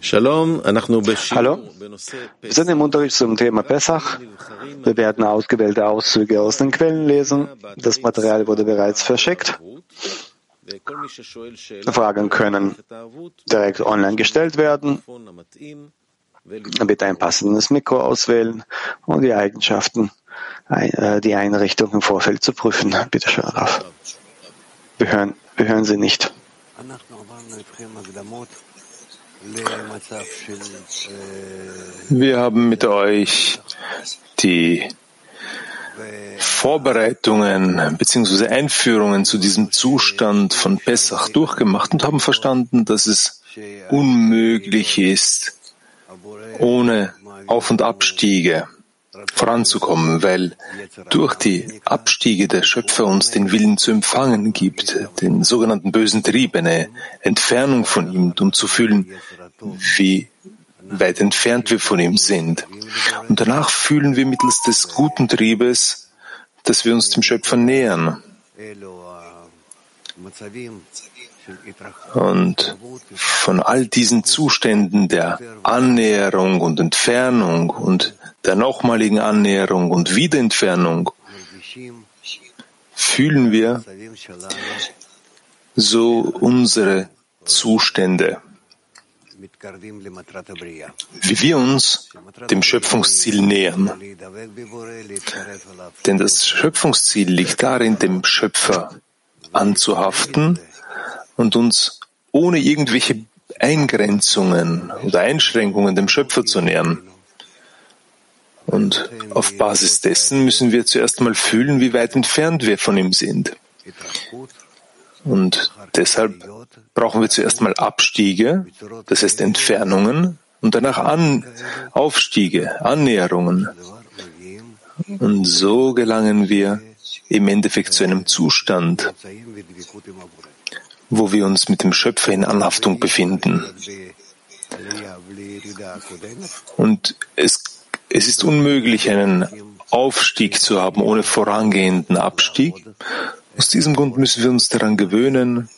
Hallo, wir sind im Unterricht zum Thema Pesach. Wir werden ausgewählte Auszüge aus den Quellen lesen. Das Material wurde bereits verschickt. Fragen können direkt online gestellt werden. Bitte ein passendes Mikro auswählen und die Eigenschaften, äh, die Einrichtung im Vorfeld zu prüfen. Bitte schön, Raf. Wir hören, wir hören Sie nicht. Wir haben mit euch die Vorbereitungen bzw. Einführungen zu diesem Zustand von Pessach durchgemacht und haben verstanden, dass es unmöglich ist, ohne Auf- und Abstiege voranzukommen, weil durch die Abstiege der Schöpfer uns den Willen zu empfangen gibt, den sogenannten bösen Trieb, eine Entfernung von ihm, um zu fühlen, wie weit entfernt wir von ihm sind. Und danach fühlen wir mittels des guten Triebes, dass wir uns dem Schöpfer nähern. Und von all diesen Zuständen der Annäherung und Entfernung und der nochmaligen Annäherung und Wiederentfernung fühlen wir so unsere Zustände, wie wir uns dem Schöpfungsziel nähern. Denn das Schöpfungsziel liegt darin, dem Schöpfer anzuhaften und uns ohne irgendwelche Eingrenzungen oder Einschränkungen dem Schöpfer zu nähern. Und auf Basis dessen müssen wir zuerst mal fühlen, wie weit entfernt wir von ihm sind. Und deshalb brauchen wir zuerst mal Abstiege, das heißt Entfernungen, und danach An Aufstiege, Annäherungen. Und so gelangen wir im Endeffekt zu einem Zustand, wo wir uns mit dem Schöpfer in Anhaftung befinden. Und es, es ist unmöglich, einen Aufstieg zu haben ohne vorangehenden Abstieg. Aus diesem Grund müssen wir uns daran gewöhnen,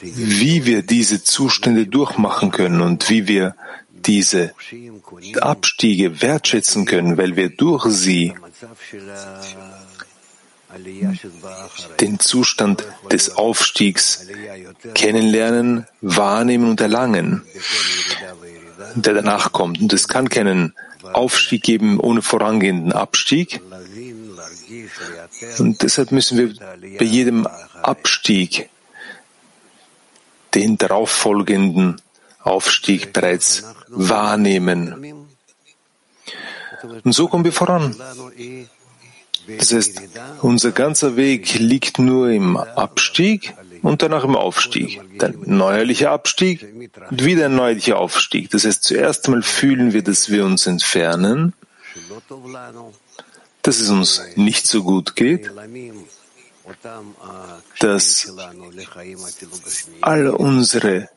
wie wir diese Zustände durchmachen können und wie wir diese Abstiege wertschätzen können, weil wir durch sie den Zustand des Aufstiegs kennenlernen, wahrnehmen und erlangen, der danach kommt. Und es kann keinen Aufstieg geben ohne vorangehenden Abstieg. Und deshalb müssen wir bei jedem Abstieg den darauffolgenden Aufstieg bereits wahrnehmen. Und so kommen wir voran. Das heißt, unser ganzer Weg liegt nur im Abstieg und danach im Aufstieg. Dann neuerlicher Abstieg und wieder ein neuerlicher Aufstieg. Das heißt, zuerst einmal fühlen wir, dass wir uns entfernen, dass es uns nicht so gut geht, dass alle unsere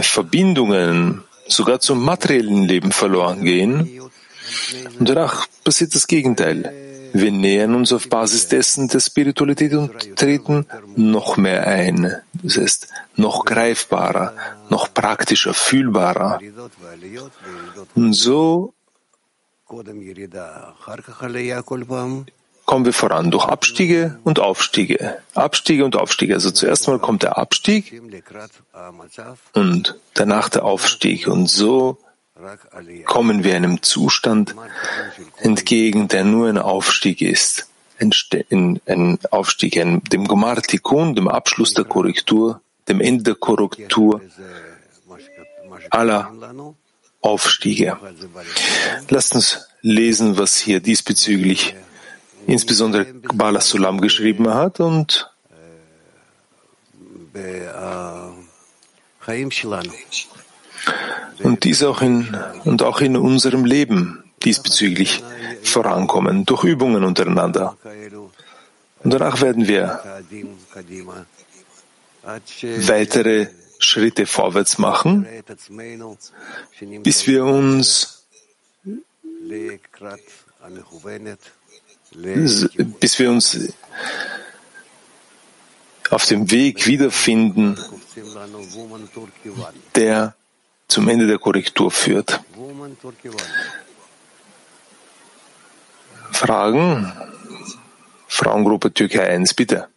Verbindungen sogar zum materiellen Leben verloren gehen. Und danach passiert das Gegenteil. Wir nähern uns auf Basis dessen der Spiritualität und treten noch mehr ein. Das heißt, noch greifbarer, noch praktischer, fühlbarer. Und so kommen wir voran durch Abstiege und Aufstiege. Abstiege und Aufstiege. Also zuerst mal kommt der Abstieg und danach der Aufstieg. Und so kommen wir einem Zustand entgegen, der nur ein Aufstieg ist. Ein, Aufstieg, dem Gomartikun, dem Abschluss der Korrektur, dem Ende der Korrektur aller Aufstiege. Lasst uns lesen, was hier diesbezüglich insbesondere Bala Sulam geschrieben hat und und dies auch in, und auch in unserem Leben diesbezüglich vorankommen, durch Übungen untereinander. Und danach werden wir weitere Schritte vorwärts machen, bis wir uns bis wir uns auf dem Weg wiederfinden, der zum Ende der Korrektur führt. Fragen? Frauengruppe Türkei 1, bitte.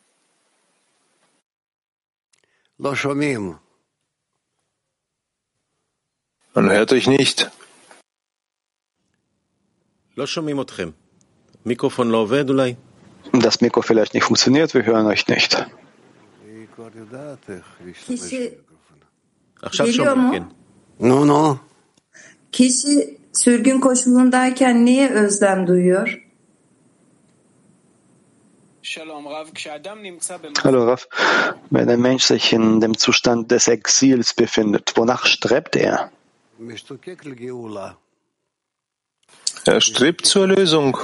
Man hört euch nicht. Das Mikro vielleicht nicht funktioniert, wir hören euch nicht. No, no. Kişi sürgün koşulundayken niye özlem duyuyor? Hallo Raf, wenn ein Mensch sich in dem Zustand des Exils befindet, wonach strebt er? Er strebt zur Erlösung.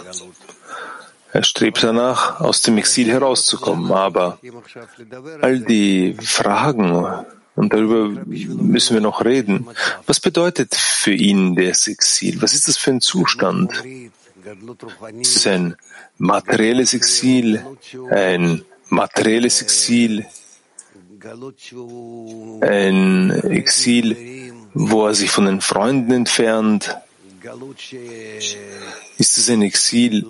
Er strebt danach, aus dem Exil herauszukommen. Aber all die Fragen, und darüber müssen wir noch reden, was bedeutet für ihn das Exil? Was ist das für ein Zustand? Ist es ein materielles Exil, ein materielles Exil, ein Exil, wo er sich von den Freunden entfernt, ist es ein Exil,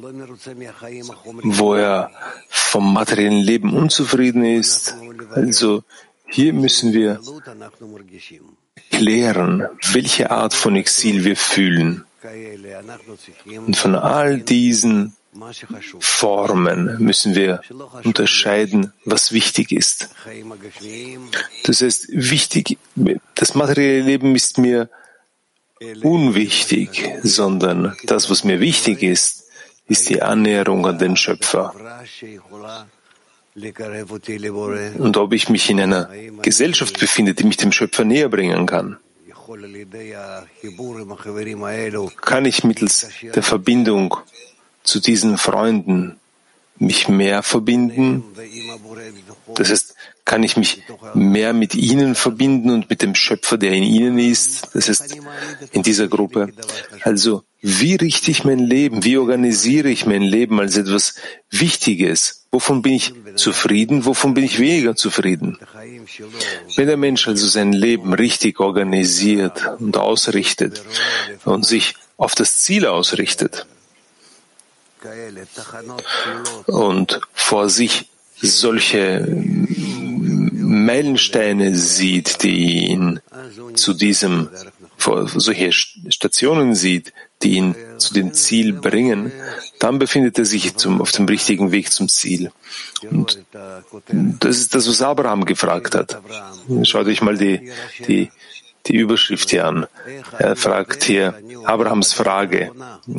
wo er vom materiellen Leben unzufrieden ist? Also hier müssen wir klären, welche Art von Exil wir fühlen. Und von all diesen Formen müssen wir unterscheiden, was wichtig ist. Das heißt, wichtig, das materielle Leben ist mir unwichtig, sondern das, was mir wichtig ist, ist die Annäherung an den Schöpfer. Und ob ich mich in einer Gesellschaft befinde, die mich dem Schöpfer näher bringen kann, kann ich mittels der Verbindung zu diesen Freunden mich mehr verbinden? Das heißt, kann ich mich mehr mit ihnen verbinden und mit dem Schöpfer, der in ihnen ist? Das heißt, in dieser Gruppe. Also, wie richte ich mein Leben? Wie organisiere ich mein Leben als etwas Wichtiges? Wovon bin ich zufrieden? Wovon bin ich weniger zufrieden? Wenn der Mensch also sein Leben richtig organisiert und ausrichtet und sich auf das Ziel ausrichtet, und vor sich solche Meilensteine sieht, die ihn zu diesem, solche Stationen sieht, die ihn zu dem Ziel bringen, dann befindet er sich zum, auf dem richtigen Weg zum Ziel. Und das ist das, was Abraham gefragt hat. Schaut euch mal die, die, die Überschrift hier an. Er fragt hier Abrahams Frage.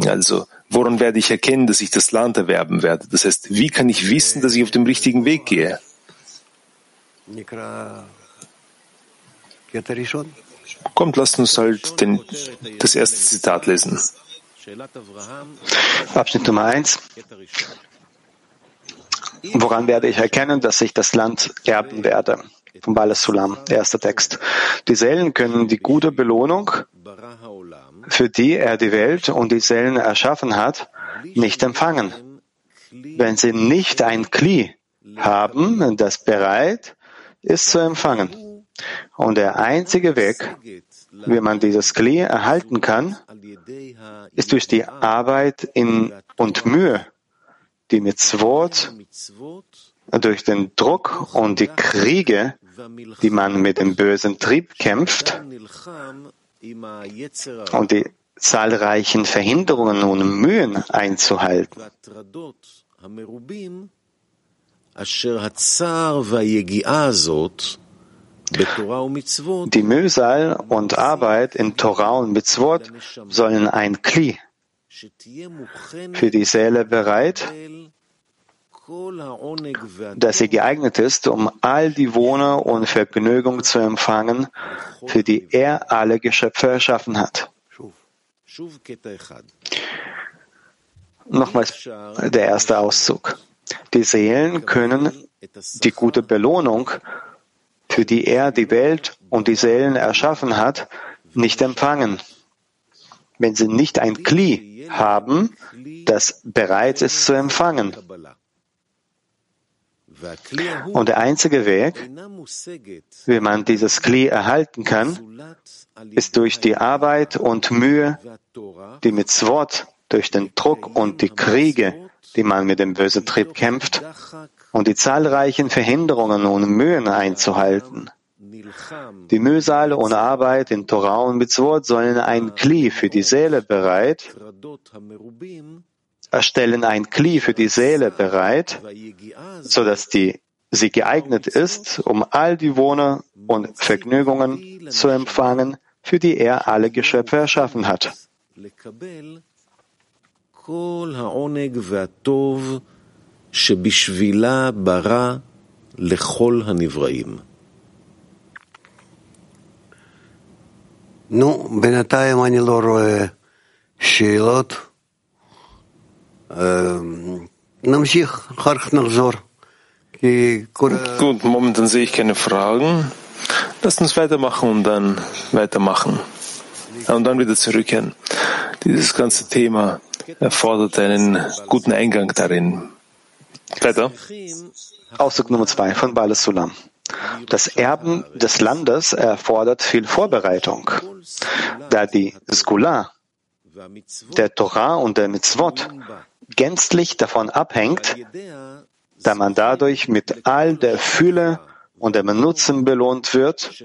Also, woran werde ich erkennen, dass ich das Land erwerben werde? Das heißt, wie kann ich wissen, dass ich auf dem richtigen Weg gehe? Kommt, lasst uns halt den, das erste Zitat lesen. Abschnitt Nummer eins. Woran werde ich erkennen, dass ich das Land erben werde? Vom Balas Sulam, erster Text. Die Seelen können die gute Belohnung, für die er die Welt und die Seelen erschaffen hat, nicht empfangen. Wenn sie nicht ein Kli haben, das bereit ist zu empfangen. Und der einzige Weg, wie man dieses Kli erhalten kann, ist durch die Arbeit in und Mühe, die mit Mitzvot, durch den Druck und die Kriege, die man mit dem bösen Trieb kämpft und die zahlreichen Verhinderungen und Mühen einzuhalten. Die Mühsal und Arbeit in Torah und Mitzvot sollen ein Kli für die Seele bereit, dass sie geeignet ist, um all die Wohner und Vergnügung zu empfangen, für die er alle Geschöpfe erschaffen hat. Nochmals der erste Auszug. Die Seelen können die gute Belohnung, für die er die Welt und die Seelen erschaffen hat, nicht empfangen, wenn sie nicht ein Kli haben, das bereit ist zu empfangen. Und der einzige Weg, wie man dieses Kli erhalten kann, ist durch die Arbeit und Mühe, die mit Swort, durch den Druck und die Kriege, die man mit dem bösen Trieb kämpft, und die zahlreichen Verhinderungen und Mühen einzuhalten. Die Mühsale und Arbeit in Torah und Mitzvot sollen ein Kli für die Seele bereit, erstellen ein Kli für die Seele bereit, so dass die, sie geeignet ist, um all die Wohner und Vergnügungen zu empfangen, für die er alle Geschöpfe erschaffen hat. שבשבילה ברא לכל הנבראים. נו, בינתיים אני לא רואה שאלות. נמשיך, אחר כך נחזור. Gut, momentan sehe ich keine Fragen. Lasst uns weitermachen und dann weitermachen. Und dann wieder zurückkehren. Dieses ganze Thema erfordert einen guten Eingang darin. Weiter. Ausdruck Nummer zwei von Bala Sulam. Das Erben des Landes erfordert viel Vorbereitung, da die Skula, der Torah und der Mitzvot gänzlich davon abhängt, da man dadurch mit all der Fülle und dem Nutzen belohnt wird,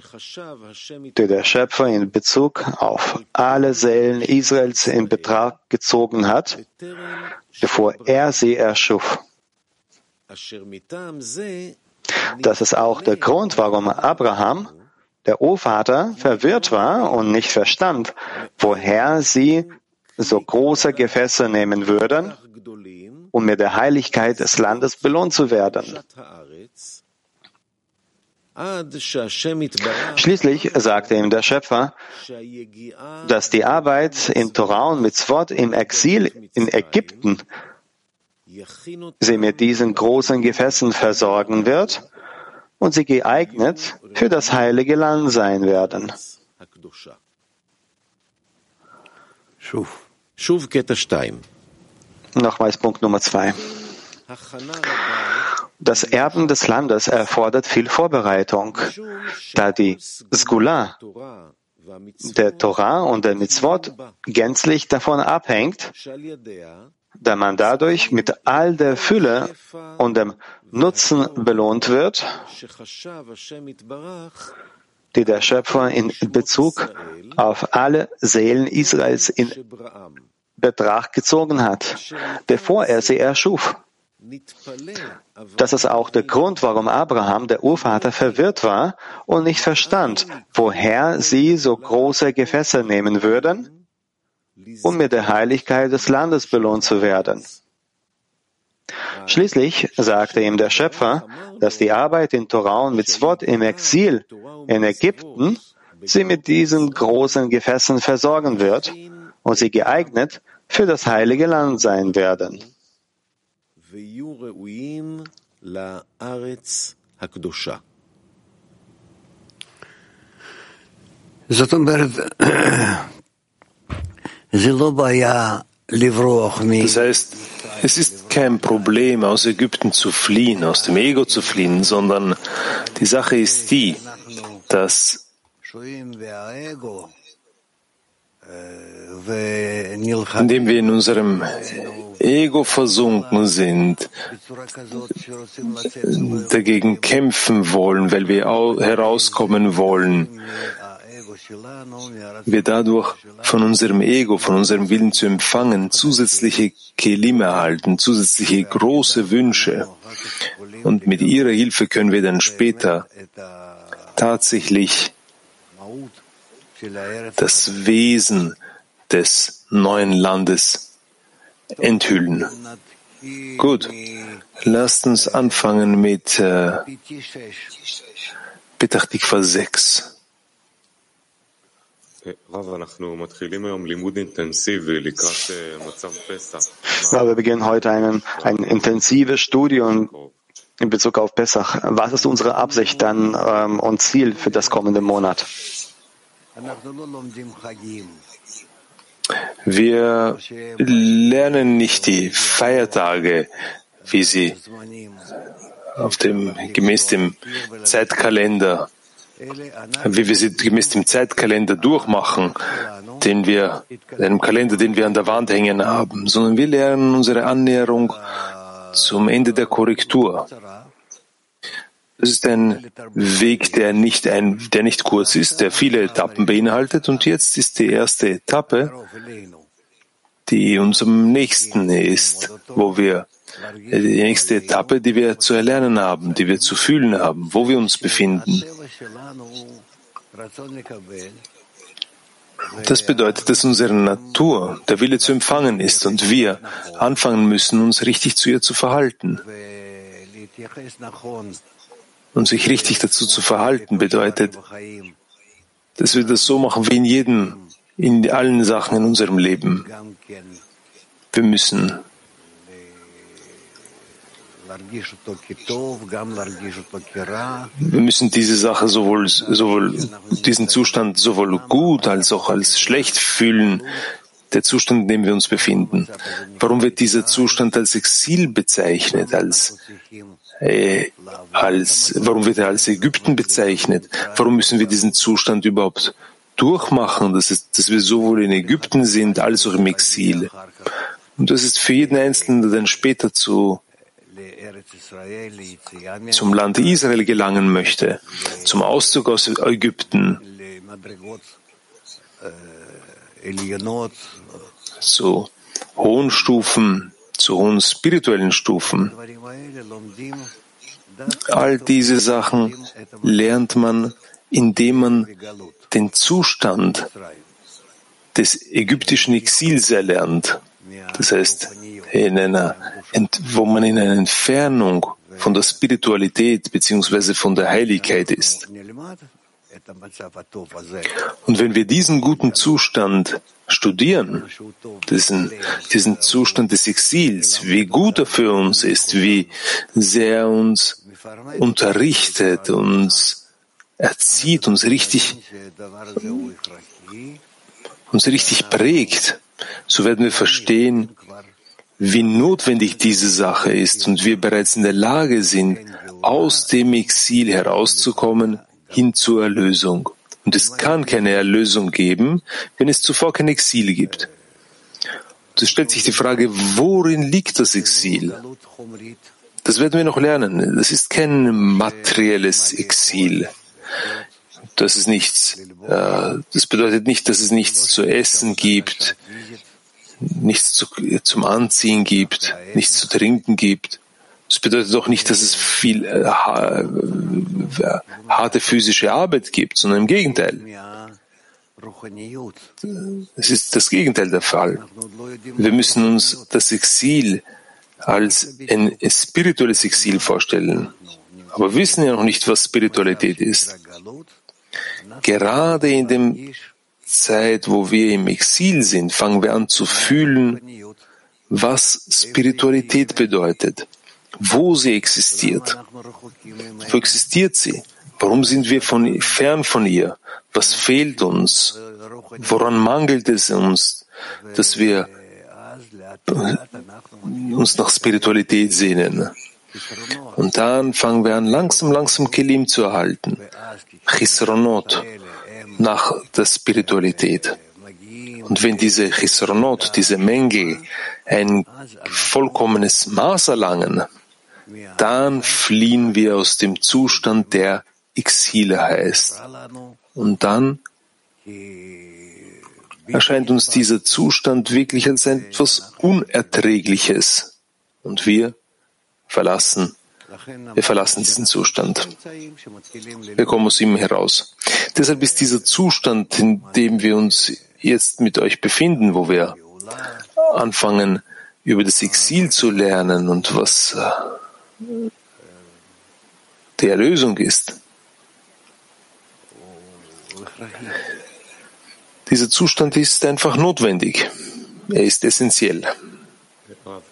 die der Schöpfer in Bezug auf alle Seelen Israels in Betrag gezogen hat, bevor er sie erschuf. Das ist auch der Grund, warum Abraham, der Urvater, verwirrt war und nicht verstand, woher sie so große Gefäße nehmen würden, um mit der Heiligkeit des Landes belohnt zu werden. Schließlich sagte ihm der Schöpfer, dass die Arbeit in Torah und Mitzvot im Exil in Ägypten sie mit diesen großen Gefäßen versorgen wird und sie geeignet für das heilige Land sein werden. Nochmals Punkt Nummer zwei. Das Erben des Landes erfordert viel Vorbereitung, da die Skula der Torah und der Mitzvot gänzlich davon abhängt, da man dadurch mit all der Fülle und dem Nutzen belohnt wird, die der Schöpfer in Bezug auf alle Seelen Israels in Betracht gezogen hat, bevor er sie erschuf. Das ist auch der Grund, warum Abraham, der Urvater, verwirrt war und nicht verstand, woher sie so große Gefäße nehmen würden, um mit der Heiligkeit des Landes belohnt zu werden. Schließlich sagte ihm der Schöpfer, dass die Arbeit in Torah und Mitzvot im Exil in Ägypten sie mit diesen großen Gefäßen versorgen wird und sie geeignet für das heilige Land sein werden. זאת אומרת, das heißt, es ist kein Problem, aus Ägypten zu fliehen, aus dem Ego zu fliehen, sondern die Sache ist die, dass indem wir in unserem Ego versunken sind, dagegen kämpfen wollen, weil wir herauskommen wollen, wir dadurch von unserem Ego, von unserem Willen zu empfangen, zusätzliche Kelim erhalten, zusätzliche große Wünsche. Und mit ihrer Hilfe können wir dann später tatsächlich das Wesen des neuen Landes enthüllen. Gut, lasst uns anfangen mit äh, Petach Tikva 6. Aber wir beginnen heute einen, ein intensives Studium in Bezug auf Pesach. Was ist unsere Absicht dann ähm, und Ziel für das kommende Monat? Wir lernen nicht die Feiertage, wie sie auf dem, gemäß dem Zeitkalender, wie wir sie gemäß dem Zeitkalender durchmachen, den wir, einem Kalender, den wir an der Wand hängen haben, sondern wir lernen unsere Annäherung zum Ende der Korrektur. Das ist ein Weg, der nicht, ein, der nicht kurz ist, der viele Etappen beinhaltet. Und jetzt ist die erste Etappe, die uns am nächsten ist, wo wir die nächste Etappe, die wir zu erlernen haben, die wir zu fühlen haben, wo wir uns befinden. Das bedeutet, dass unsere Natur, der Wille zu empfangen ist und wir anfangen müssen, uns richtig zu ihr zu verhalten. Und sich richtig dazu zu verhalten bedeutet, dass wir das so machen wie in jedem, in allen Sachen in unserem Leben. Wir müssen wir müssen diese Sache sowohl, sowohl, diesen Zustand sowohl gut als auch als schlecht fühlen, der Zustand, in dem wir uns befinden. Warum wird dieser Zustand als Exil bezeichnet, als, äh, als, warum wird er als Ägypten bezeichnet? Warum müssen wir diesen Zustand überhaupt durchmachen, dass, es, dass wir sowohl in Ägypten sind als auch im Exil? Und das ist für jeden Einzelnen, dann später zu zum Land Israel gelangen möchte, zum Auszug aus Ägypten, zu hohen Stufen, zu hohen spirituellen Stufen. All diese Sachen lernt man, indem man den Zustand des ägyptischen Exils erlernt. Das heißt, in einer, wo man in einer Entfernung von der Spiritualität beziehungsweise von der Heiligkeit ist. Und wenn wir diesen guten Zustand studieren, diesen, diesen Zustand des Exils, wie gut er für uns ist, wie sehr er uns unterrichtet, uns erzieht, uns richtig, uns richtig prägt, so werden wir verstehen, wie notwendig diese Sache ist und wir bereits in der Lage sind, aus dem Exil herauszukommen hin zur Erlösung. Und es kann keine Erlösung geben, wenn es zuvor kein Exil gibt. Und es stellt sich die Frage, worin liegt das Exil? Das werden wir noch lernen. Das ist kein materielles Exil. Das ist nichts. Äh, das bedeutet nicht, dass es nichts zu essen gibt, nichts zu, zum Anziehen gibt, nichts zu trinken gibt. Das bedeutet doch nicht, dass es viel äh, äh, harte physische Arbeit gibt, sondern im Gegenteil. Es ist das Gegenteil der Fall. Wir müssen uns das Exil als ein spirituelles Exil vorstellen. Aber wissen ja noch nicht, was Spiritualität ist. Gerade in dem Zeit, wo wir im Exil sind, fangen wir an zu fühlen, was Spiritualität bedeutet, wo sie existiert. Wo existiert sie? Warum sind wir von, fern von ihr? Was fehlt uns? Woran mangelt es uns, dass wir uns nach Spiritualität sehnen? Und dann fangen wir an, langsam, langsam Kelim zu erhalten. Chisronot, nach der Spiritualität. Und wenn diese Chisronot, diese Mängel ein vollkommenes Maß erlangen, dann fliehen wir aus dem Zustand, der Exile heißt. Und dann erscheint uns dieser Zustand wirklich als etwas Unerträgliches. Und wir verlassen wir verlassen diesen Zustand. Wir kommen aus ihm heraus. Deshalb ist dieser Zustand, in dem wir uns jetzt mit euch befinden, wo wir anfangen, über das Exil zu lernen und was äh, die Erlösung ist. Dieser Zustand ist einfach notwendig. Er ist essentiell.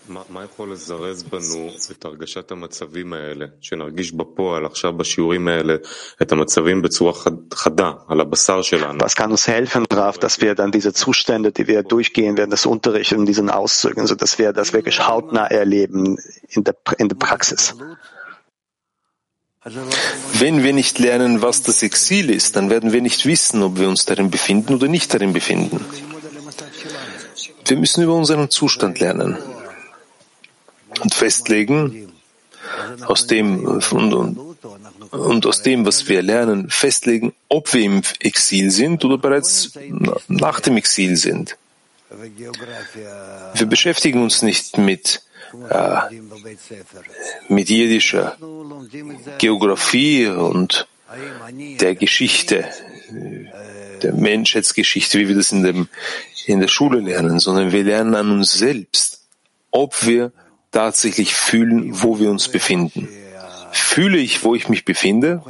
מה יכול לזרז בנו את הרגשת המצבים האלה, שנרגיש בפועל עכשיו בשיעורים האלה את המצבים בצורה חדה, על הבשר שלנו? Was kann uns helfen, Raf, dass wir dann diese Zustände, die wir durchgehen werden, das Unterrichten in diesen Auszügen, so dass wir das wirklich hautnah erleben in der, in der Praxis? Wenn wir nicht lernen, was das Exil ist, dann werden wir nicht wissen, ob wir uns darin befinden oder nicht darin befinden. Wir müssen über unseren Zustand lernen und festlegen, aus dem, und, und aus dem, was wir lernen, festlegen, ob wir im Exil sind oder bereits nach dem Exil sind. Wir beschäftigen uns nicht mit, äh, mit jiddischer Geografie und der Geschichte, der Menschheitsgeschichte, wie wir das in, dem, in der Schule lernen, sondern wir lernen an uns selbst, ob wir tatsächlich fühlen, wo wir uns befinden. Fühle ich, wo ich mich befinde?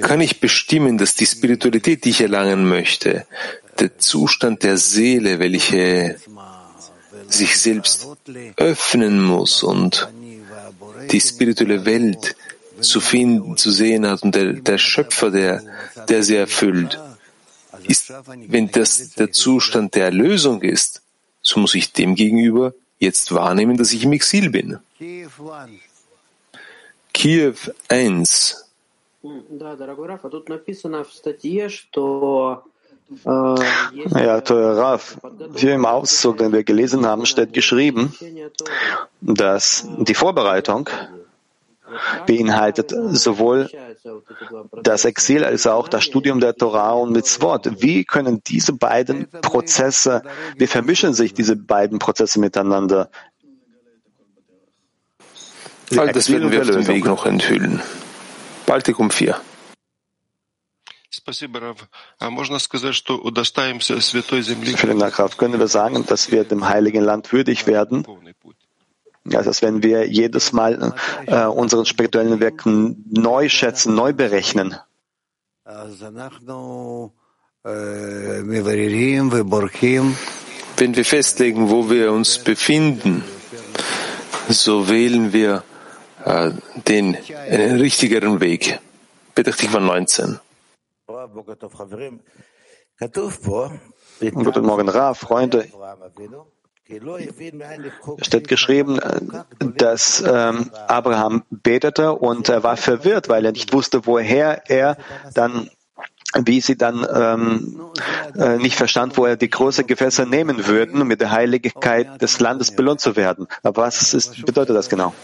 Kann ich bestimmen, dass die Spiritualität, die ich erlangen möchte, der Zustand der Seele, welche sich selbst öffnen muss und die spirituelle Welt zu finden, zu sehen hat und der, der Schöpfer, der, der sie erfüllt, ist, wenn das der Zustand der Erlösung ist, so muss ich dem gegenüber jetzt wahrnehmen, dass ich im Exil bin. Kiew 1. Ja, teuer Raf, hier im Auszug, den wir gelesen haben, steht geschrieben, dass die Vorbereitung beinhaltet sowohl das Exil als auch das Studium der Torah und Mitzvot. Wie können diese beiden Prozesse, wie vermischen sich diese beiden Prozesse miteinander? All das werden wir auf dem Weg noch enthüllen. Baltikum 4. Vielen Dank, Rav. Können wir sagen, dass wir dem Heiligen Land würdig werden? Ja, dass wenn wir jedes Mal äh, unseren spirituellen Weg neu schätzen, neu berechnen. Wenn wir festlegen, wo wir uns befinden, so wählen wir äh, den äh, richtigeren Weg. Petachtikwa 19. Guten Morgen, Ra, Freunde. Es steht geschrieben, dass ähm, Abraham betete und er war verwirrt, weil er nicht wusste, woher er dann, wie sie dann ähm, äh, nicht verstand, wo er die großen Gefäße nehmen würden, um mit der Heiligkeit des Landes belohnt zu werden. Aber was ist, bedeutet das genau?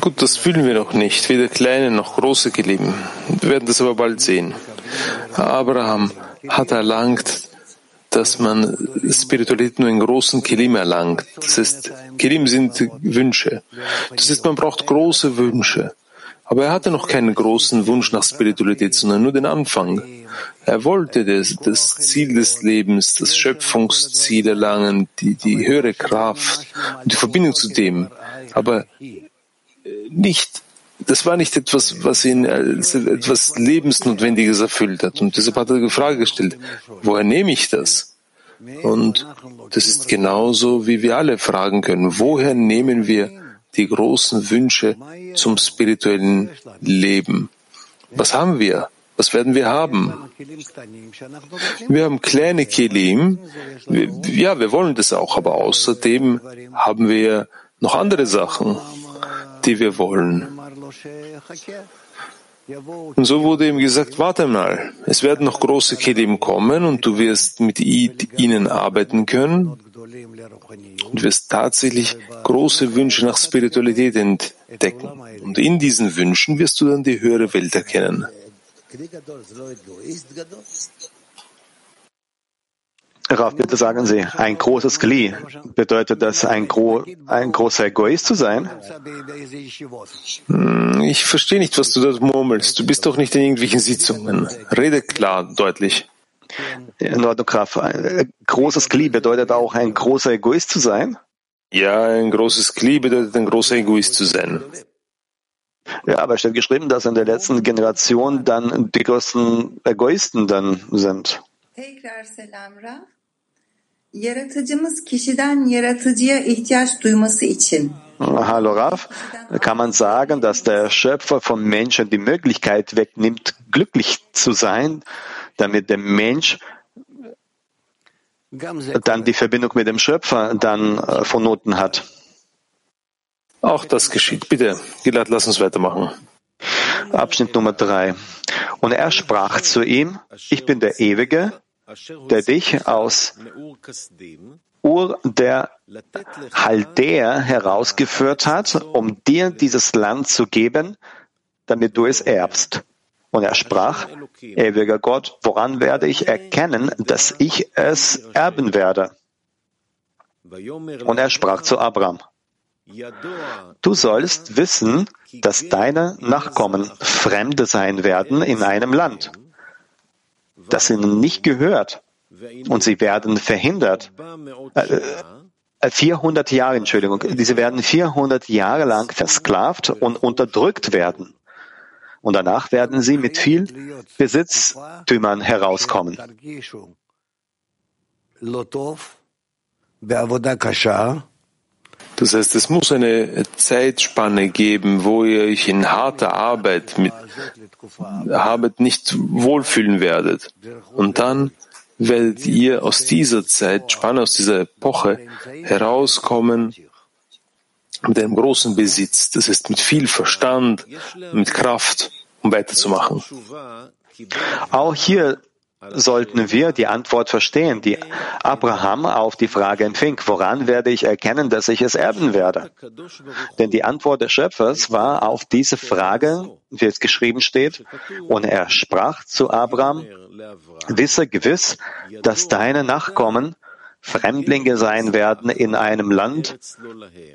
Gut, das fühlen wir noch nicht, weder kleine noch große Gelieben. Wir werden das aber bald sehen. Abraham hat erlangt, dass man Spiritualität nur in großen Kelim erlangt. Das heißt, Kelim sind Wünsche. Das heißt, man braucht große Wünsche. Aber er hatte noch keinen großen Wunsch nach Spiritualität, sondern nur den Anfang. Er wollte das, das Ziel des Lebens, das Schöpfungsziel erlangen, die, die höhere Kraft die Verbindung zu dem. Aber nicht, das war nicht etwas, was ihn als etwas Lebensnotwendiges erfüllt hat. Und deshalb hat er die Frage gestellt, woher nehme ich das? Und das ist genauso, wie wir alle fragen können, woher nehmen wir die großen Wünsche zum spirituellen Leben? Was haben wir? Was werden wir haben? Wir haben kleine Kelim. Ja, wir wollen das auch, aber außerdem haben wir noch andere Sachen die wir wollen. Und so wurde ihm gesagt, warte mal, es werden noch große Kelim kommen und du wirst mit ihnen arbeiten können und wirst tatsächlich große Wünsche nach Spiritualität entdecken. Und in diesen Wünschen wirst du dann die höhere Welt erkennen. Rav, bitte sagen Sie, ein großes Kli, bedeutet das ein, gro ein großer Egoist zu sein? Hm, ich verstehe nicht, was du dort murmelst. Du bist doch nicht in irgendwelchen Sitzungen. Rede klar, deutlich. In Ordnung, Rav. Ein großes Kli bedeutet auch ein großer Egoist zu sein? Ja, ein großes Kli bedeutet ein großer Egoist zu sein. Ja, aber es steht geschrieben, dass in der letzten Generation dann die größten Egoisten dann sind. Tekrar selam Rav. Yaratıcımız kişiden yaratıcıya ihtiyaç duyması için Hallo Rav, kann man sagen, dass der Schöpfer von Menschen die Möglichkeit wegnimmt, glücklich zu sein, damit der Mensch dann die Verbindung mit dem Schöpfer dann äh, vonnöten hat? Auch das geschieht. Bitte, Gilad, lass uns weitermachen. Abschnitt Nummer drei. Und er sprach zu ihm, ich bin der Ewige, der dich aus Ur der Chaldäer herausgeführt hat, um dir dieses Land zu geben, damit du es erbst. Und er sprach, ewiger Gott, woran werde ich erkennen, dass ich es erben werde? Und er sprach zu Abraham, Du sollst wissen, dass deine Nachkommen Fremde sein werden in einem Land, das ihnen nicht gehört, und sie werden verhindert. Äh, 400 äh, Jahre, Entschuldigung, diese werden 400 Jahre lang versklavt und unterdrückt werden. Und danach werden sie mit viel Besitztümern herauskommen. Das heißt, es muss eine Zeitspanne geben, wo ihr euch in harter Arbeit mit Arbeit nicht wohlfühlen werdet. Und dann werdet ihr aus dieser Zeitspanne, aus dieser Epoche herauskommen mit einem großen Besitz. Das ist mit viel Verstand, mit Kraft, um weiterzumachen. Auch hier sollten wir die Antwort verstehen, die Abraham auf die Frage empfing, woran werde ich erkennen, dass ich es erben werde? Denn die Antwort des Schöpfers war auf diese Frage, wie es geschrieben steht, und er sprach zu Abraham, wisse gewiss, dass deine Nachkommen Fremdlinge sein werden in einem Land,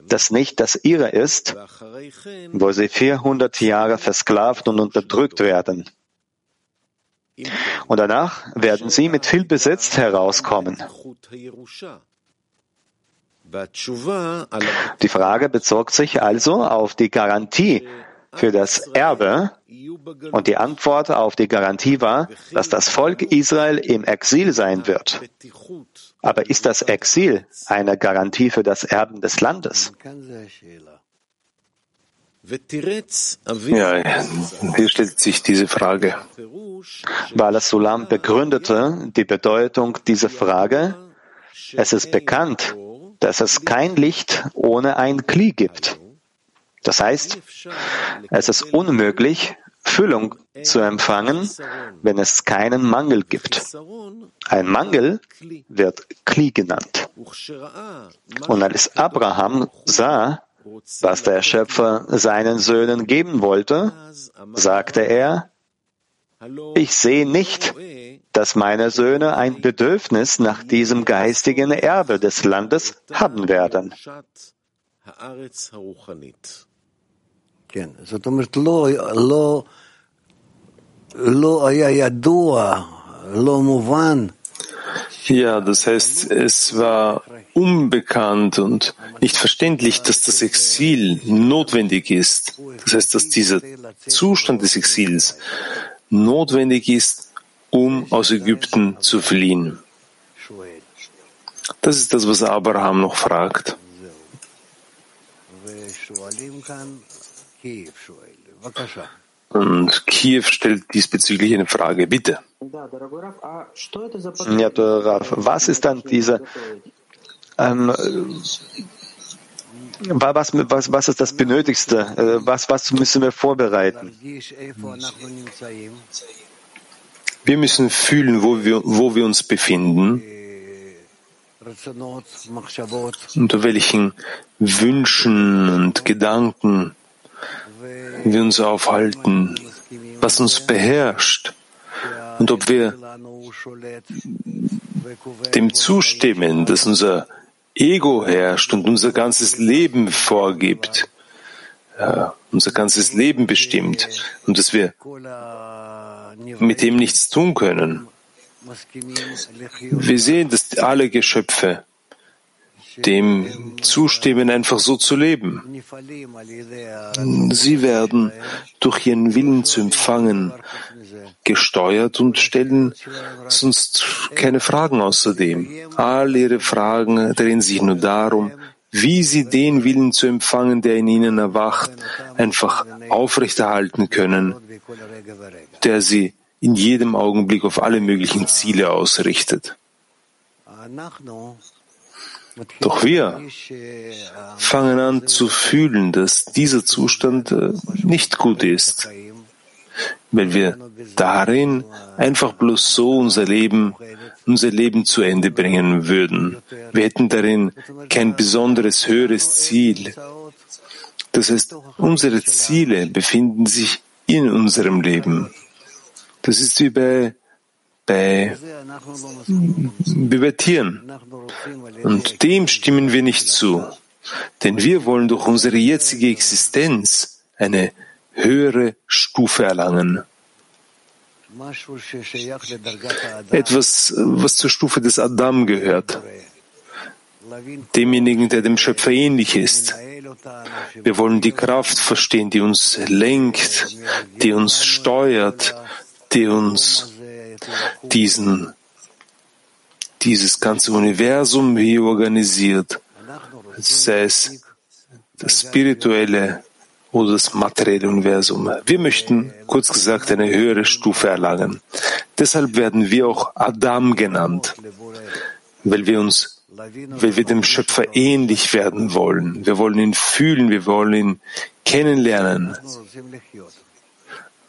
das nicht das ihre ist, wo sie 400 Jahre versklavt und unterdrückt werden. Und danach werden sie mit viel Besitz herauskommen. Die Frage bezog sich also auf die Garantie für das Erbe und die Antwort auf die Garantie war, dass das Volk Israel im Exil sein wird. Aber ist das Exil eine Garantie für das Erben des Landes? Ja, hier stellt sich diese Frage. Bala Sulam begründete die Bedeutung dieser Frage. Es ist bekannt, dass es kein Licht ohne ein Kli gibt. Das heißt, es ist unmöglich, Füllung zu empfangen, wenn es keinen Mangel gibt. Ein Mangel wird Kli genannt. Und als Abraham sah, was der Schöpfer seinen Söhnen geben wollte, sagte er, ich sehe nicht, dass meine Söhne ein Bedürfnis nach diesem geistigen Erbe des Landes haben werden. Ja, das heißt, es war unbekannt und nicht verständlich, dass das Exil notwendig ist. Das heißt, dass dieser Zustand des Exils notwendig ist, um aus Ägypten zu fliehen. Das ist das, was Abraham noch fragt. Und Kiew stellt diesbezüglich eine Frage. Bitte. Ja, Rav, was ist dann diese ähm, was, was, was ist das Benötigste? Äh, was, was müssen wir vorbereiten? Wir müssen fühlen, wo wir, wo wir uns befinden, unter welchen Wünschen und Gedanken wir uns aufhalten, was uns beherrscht und ob wir dem zustimmen, dass unser Ego herrscht und unser ganzes Leben vorgibt, ja, unser ganzes Leben bestimmt und dass wir mit dem nichts tun können. Wir sehen, dass alle Geschöpfe dem zustimmen, einfach so zu leben. Sie werden durch ihren Willen zu empfangen gesteuert und stellen sonst keine Fragen außerdem. All ihre Fragen drehen sich nur darum, wie sie den Willen zu empfangen, der in ihnen erwacht, einfach aufrechterhalten können, der sie in jedem Augenblick auf alle möglichen Ziele ausrichtet. Doch wir fangen an zu fühlen, dass dieser Zustand äh, nicht gut ist, weil wir darin einfach bloß so unser Leben, unser Leben zu Ende bringen würden. Wir hätten darin kein besonderes höheres Ziel. Das heißt, unsere Ziele befinden sich in unserem Leben. Das ist wie bei bei, wie bei Tieren. Und dem stimmen wir nicht zu. Denn wir wollen durch unsere jetzige Existenz eine höhere Stufe erlangen. Etwas, was zur Stufe des Adam gehört. Demjenigen, der dem Schöpfer ähnlich ist. Wir wollen die Kraft verstehen, die uns lenkt, die uns steuert, die uns diesen, dieses ganze Universum hier organisiert, sei es das spirituelle oder das materielle Universum. Wir möchten, kurz gesagt, eine höhere Stufe erlangen. Deshalb werden wir auch Adam genannt, weil wir uns, weil wir dem Schöpfer ähnlich werden wollen. Wir wollen ihn fühlen, wir wollen ihn kennenlernen.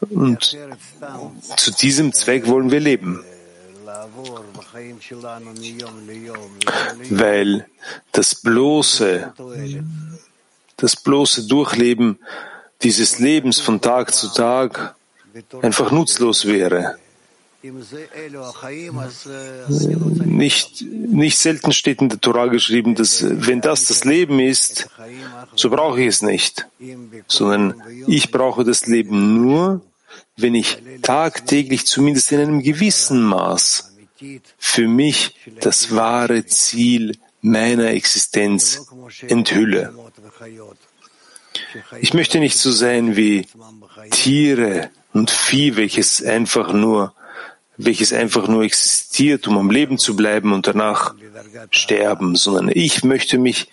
Und zu diesem Zweck wollen wir leben. Weil das bloße, das bloße Durchleben dieses Lebens von Tag zu Tag einfach nutzlos wäre. Nicht, nicht selten steht in der Torah geschrieben, dass wenn das das Leben ist, so brauche ich es nicht, sondern ich brauche das Leben nur, wenn ich tagtäglich zumindest in einem gewissen Maß für mich das wahre Ziel meiner Existenz enthülle. Ich möchte nicht so sein wie Tiere und Vieh, welches einfach nur, welches einfach nur existiert, um am Leben zu bleiben und danach sterben, sondern ich möchte mich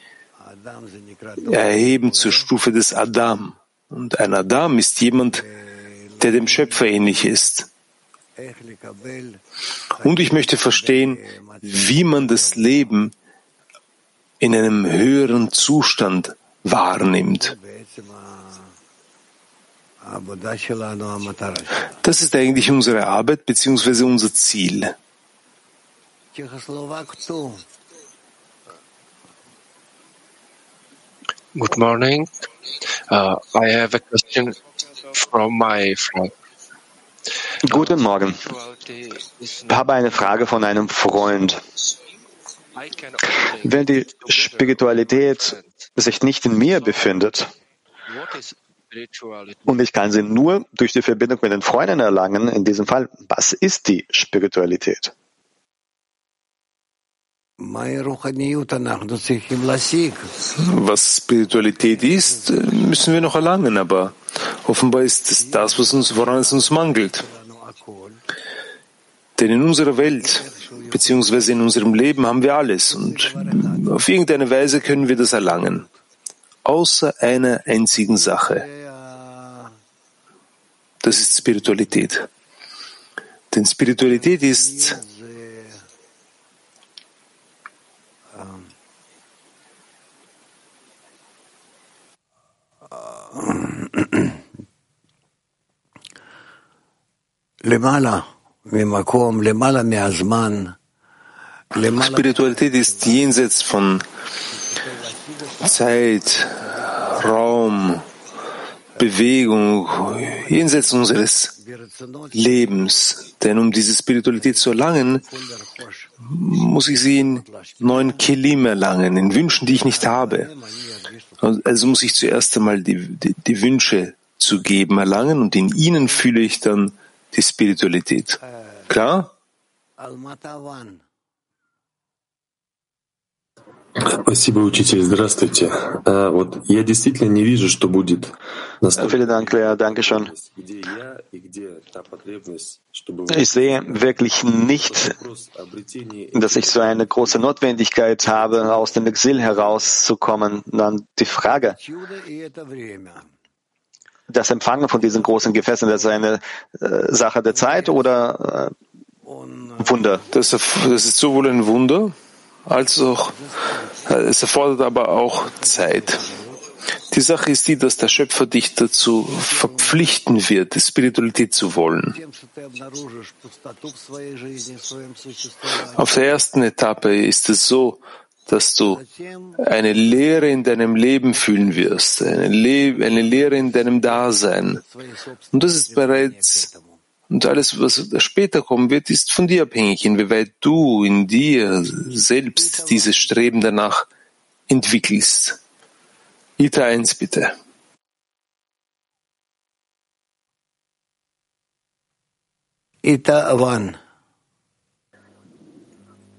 erheben zur Stufe des Adam. Und ein Adam ist jemand, der dem Schöpfer ähnlich ist. Und ich möchte verstehen, wie man das Leben in einem höheren Zustand wahrnimmt. Das ist eigentlich unsere Arbeit bzw. unser Ziel. Good morning. Uh, I have a question my friend. Guten Morgen. Ich habe eine Frage von einem Freund. Wenn die Spiritualität sich nicht in mir befindet und ich kann sie nur durch die Verbindung mit den Freunden erlangen, in diesem Fall, was ist die Spiritualität? Was Spiritualität ist, müssen wir noch erlangen, aber offenbar ist es das, was uns, woran es uns mangelt. Denn in unserer Welt beziehungsweise in unserem Leben haben wir alles und auf irgendeine Weise können wir das erlangen. Außer einer einzigen Sache. Das ist Spiritualität. Denn Spiritualität ist Spiritualität ist jenseits von Zeit, Raum, Bewegung, jenseits unseres Lebens. Denn um diese Spiritualität zu erlangen, muss ich sie in neuen Kelim erlangen, in Wünschen, die ich nicht habe. Also muss ich zuerst einmal die, die, die Wünsche zu geben erlangen und in ihnen fühle ich dann die Spiritualität. Klar? Спасибо, учитель. Здравствуйте. Вот я действительно не вижу, что будет Vielen Dank, Lea. Dankeschön. Ich sehe wirklich nicht, dass ich so eine große Notwendigkeit habe, aus dem Exil herauszukommen. Dann die Frage, das Empfangen von diesen großen Gefäßen, das ist eine äh, Sache der Zeit oder äh, Wunder? Das, das ist sowohl ein Wunder Also, es erfordert aber auch Zeit. Die Sache ist die, dass der Schöpfer dich dazu verpflichten wird, Spiritualität zu wollen. Auf der ersten Etappe ist es so, dass du eine Leere in deinem Leben fühlen wirst, eine, Le eine Leere in deinem Dasein. Und das ist bereits, und alles, was später kommen wird, ist von dir abhängig, inwieweit du in dir selbst dieses Streben danach entwickelst. Ita 1, bitte. Ita 1.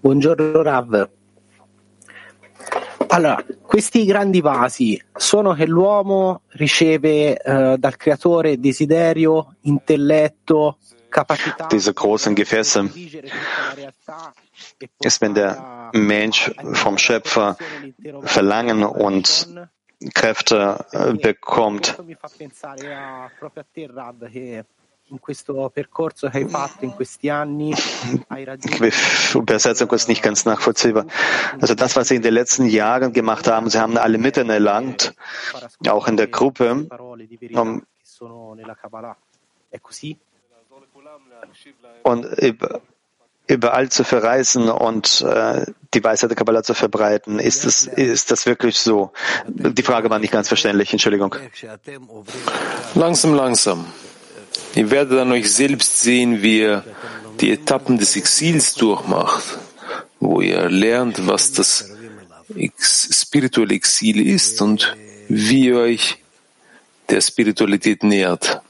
Buongiorno Rav. Allora, questi grandi vasi sono che l'uomo riceve eh, dal creatore desiderio, intelletto, capacità. Diese großen Gefäße ist, wenn der Mensch vom Schöpfer Verlangen und Kräfte äh, bekommt. Übersetzung ist nicht ganz nachvollziehbar. Also das, was Sie in den letzten Jahren gemacht haben, Sie haben alle Mitten erlangt, auch in der Gruppe, um und überall zu verreisen und äh, die Weisheit der Kabbalah zu verbreiten. Ist das, ist das wirklich so? Die Frage war nicht ganz verständlich, Entschuldigung. Langsam, langsam. Ihr werdet an euch selbst sehen, wie ihr die Etappen des Exils durchmacht, wo ihr lernt, was das spirituelle Exil ist und wie ihr euch der Spiritualität nähert.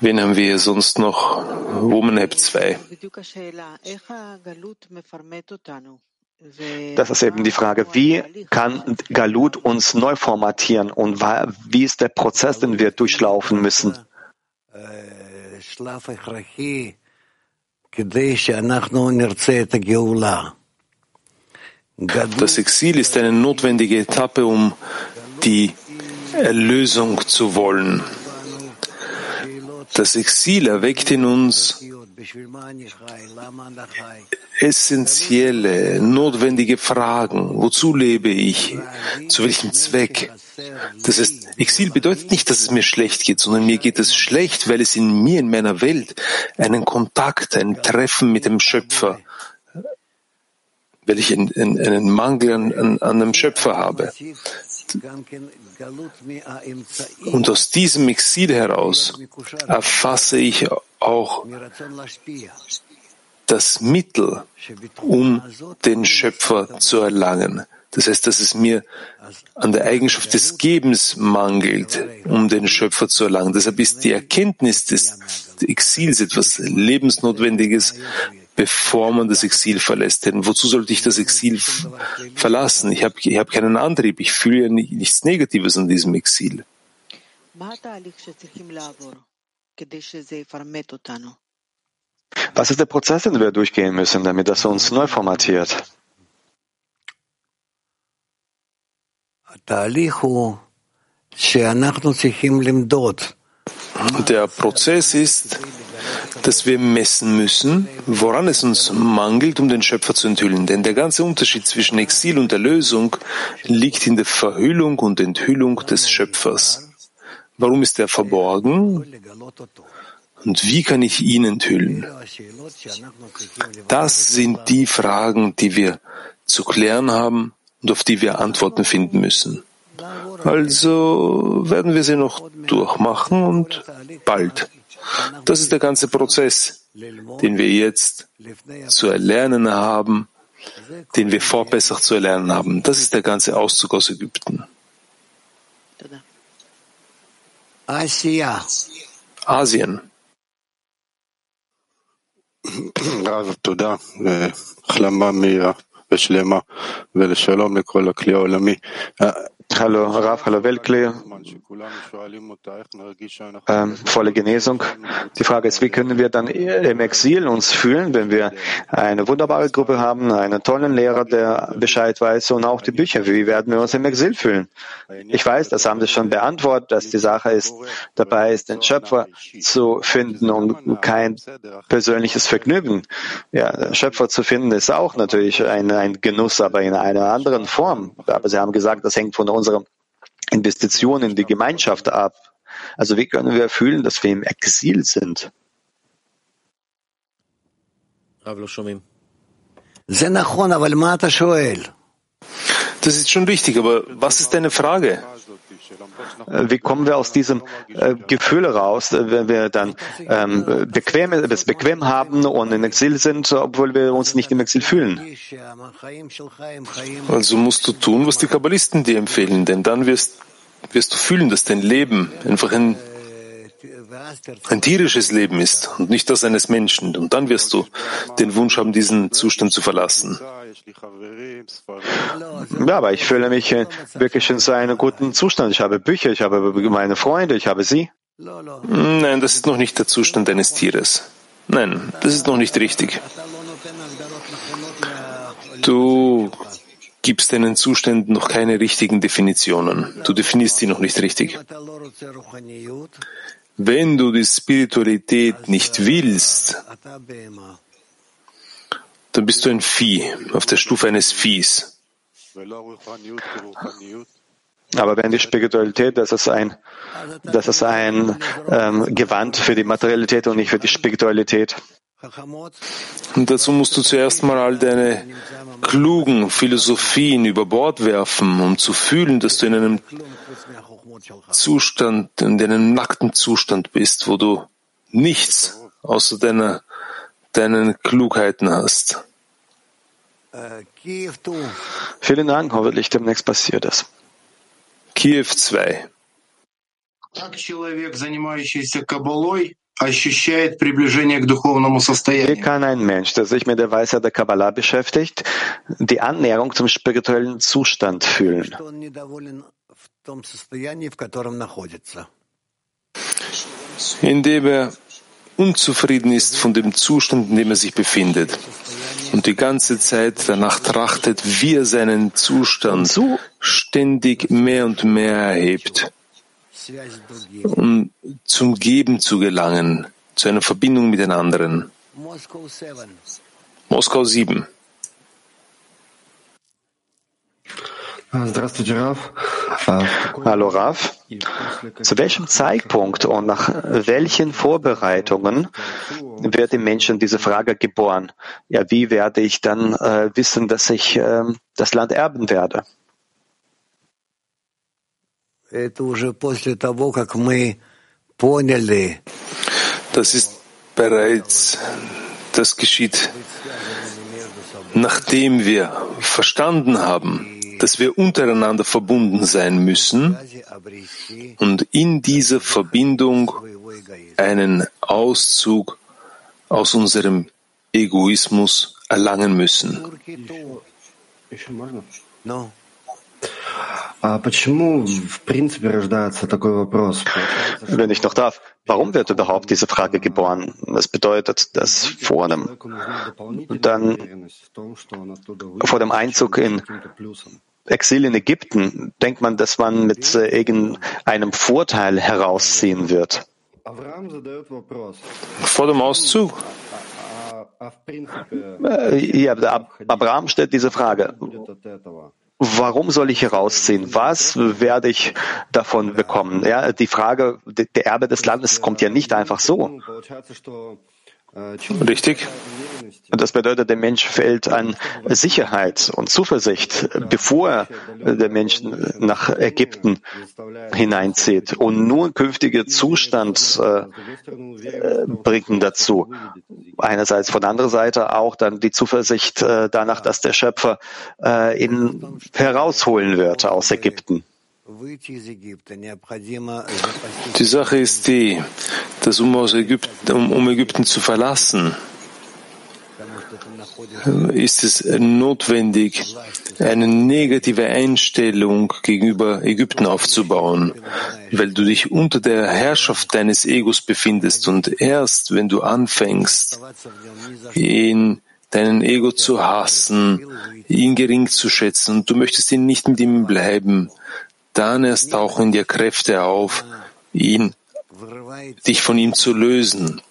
Wen haben wir sonst noch? Woman App 2. Das ist eben die Frage, wie kann Galut uns neu formatieren und wie ist der Prozess, den wir durchlaufen müssen? Das Exil ist eine notwendige Etappe, um die Erlösung zu wollen. Das Exil erweckt in uns essentielle, notwendige Fragen. Wozu lebe ich? Zu welchem Zweck? Das heißt, Exil bedeutet nicht, dass es mir schlecht geht, sondern mir geht es schlecht, weil es in mir, in meiner Welt, einen Kontakt, ein Treffen mit dem Schöpfer, weil ich einen, Mangel an, an, an einem Schöpfer habe. Und aus diesem Exil heraus erfasse ich auch das Mittel, um den Schöpfer zu erlangen. Das heißt, dass es mir an der Eigenschaft des Gebens mangelt, um den Schöpfer zu erlangen. Deshalb ist die Erkenntnis des Exils etwas Lebensnotwendiges, bevor man das Exil verlässt. Denn wozu sollte ich das Exil verlassen? Ich habe ich hab keinen Antrieb. Ich fühle ja nichts Negatives an diesem Exil. Was ist der Prozess, den wir durchgehen müssen, damit das uns neu formatiert? Der Prozess ist, dass wir messen müssen, woran es uns mangelt, um den Schöpfer zu enthüllen. Denn der ganze Unterschied zwischen Exil und Erlösung liegt in der Verhüllung und Enthüllung des Schöpfers. Warum ist er verborgen? Und wie kann ich ihn enthüllen? Das sind die Fragen, die wir zu klären haben und auf die wir Antworten finden müssen. Also werden wir sie noch durchmachen und bald. Das ist der ganze Prozess, den wir jetzt zu erlernen haben, den wir vor Pesach zu erlernen haben. Das ist der ganze Auszug aus Ägypten. Asien. רב, תודה, והחלמה מהירה ושלמה ולשלום לכל הכלי העולמי. Hallo Raf, hallo Weltklee. Ähm, volle Genesung. Die Frage ist, wie können wir dann im Exil uns fühlen, wenn wir eine wunderbare Gruppe haben, einen tollen Lehrer, der Bescheid weiß und auch die Bücher. Wie werden wir uns im Exil fühlen? Ich weiß, das haben Sie schon beantwortet, dass die Sache ist, dabei ist, den Schöpfer zu finden und kein persönliches Vergnügen. Ja, Schöpfer zu finden ist auch natürlich ein, ein Genuss, aber in einer anderen Form. Aber Sie haben gesagt, das hängt von unserer Investition in die Gemeinschaft ab. Also wie können wir fühlen, dass wir im Exil sind? Das ist schon richtig, aber was ist deine Frage? Äh, wie kommen wir aus diesem äh, Gefühl raus, äh, wenn wir dann ähm, bequem, es bequem haben und im Exil sind, obwohl wir uns nicht im Exil fühlen? Also musst du tun, was die Kabbalisten dir empfehlen, denn dann wirst, wirst du fühlen, dass dein Leben einfach ein ein tierisches Leben ist und nicht das eines Menschen. Und dann wirst du den Wunsch haben, diesen Zustand zu verlassen. Ja, aber ich fühle mich wirklich in so einem guten Zustand. Ich habe Bücher, ich habe meine Freunde, ich habe sie. Nein, das ist noch nicht der Zustand eines Tieres. Nein, das ist noch nicht richtig. Du gibst deinen Zuständen noch keine richtigen Definitionen. Du definierst sie noch nicht richtig. Wenn du die Spiritualität nicht willst, dann bist du ein Vieh, auf der Stufe eines Viehs. Aber wenn die Spiritualität, das ist ein, das ist ein ähm, Gewand für die Materialität und nicht für die Spiritualität. Und dazu musst du zuerst mal all deine klugen Philosophien über Bord werfen, um zu fühlen, dass du in einem Zustand, in einem nackten Zustand bist, wo du nichts außer deiner, deinen Klugheiten hast. Vielen Dank, hoffentlich demnächst passiert das. Kiew 2. Wie kann ein Mensch, der sich mit der Weisheit der Kabbalah beschäftigt, die Annäherung zum spirituellen Zustand fühlen? Indem er unzufrieden ist von dem Zustand, in dem er sich befindet und die ganze Zeit danach trachtet, wie er seinen Zustand ständig mehr und mehr erhebt, um zum Geben zu gelangen, zu einer Verbindung mit den anderen. Moskau 7. Hallo Raf. Zu welchem Zeitpunkt und nach welchen Vorbereitungen wird im Menschen diese Frage geboren? Ja, wie werde ich dann äh, wissen, dass ich äh, das Land erben werde? Das ist bereits, das geschieht, nachdem wir verstanden haben, dass wir untereinander verbunden sein müssen und in dieser Verbindung einen Auszug aus unserem Egoismus erlangen müssen. Wenn ich noch darf, warum wird überhaupt diese Frage geboren? Das bedeutet, dass vor dem, dann, vor dem Einzug in Exil in Ägypten denkt man, dass man mit äh, irgendeinem Vorteil herausziehen wird. Vor dem Auszug? Äh, ja, Abraham stellt diese Frage. Warum soll ich herausziehen? Was werde ich davon bekommen? Ja, die Frage, der Erbe des Landes kommt ja nicht einfach so. Richtig. Das bedeutet, der Mensch fällt an Sicherheit und Zuversicht, bevor der Mensch nach Ägypten hineinzieht. Und nur künftiger Zustand äh, bringt dazu. Einerseits von anderer Seite auch dann die Zuversicht äh, danach, dass der Schöpfer äh, ihn herausholen wird aus Ägypten. Die Sache ist die, dass um, Ägypten, um, um Ägypten zu verlassen, ist es notwendig, eine negative Einstellung gegenüber Ägypten aufzubauen, weil du dich unter der Herrschaft deines Egos befindest und erst wenn du anfängst, in deinen Ego zu hassen, ihn gering zu schätzen und du möchtest ihn nicht mit ihm bleiben, dann erst tauchen dir Kräfte auf, ihn, dich von ihm zu lösen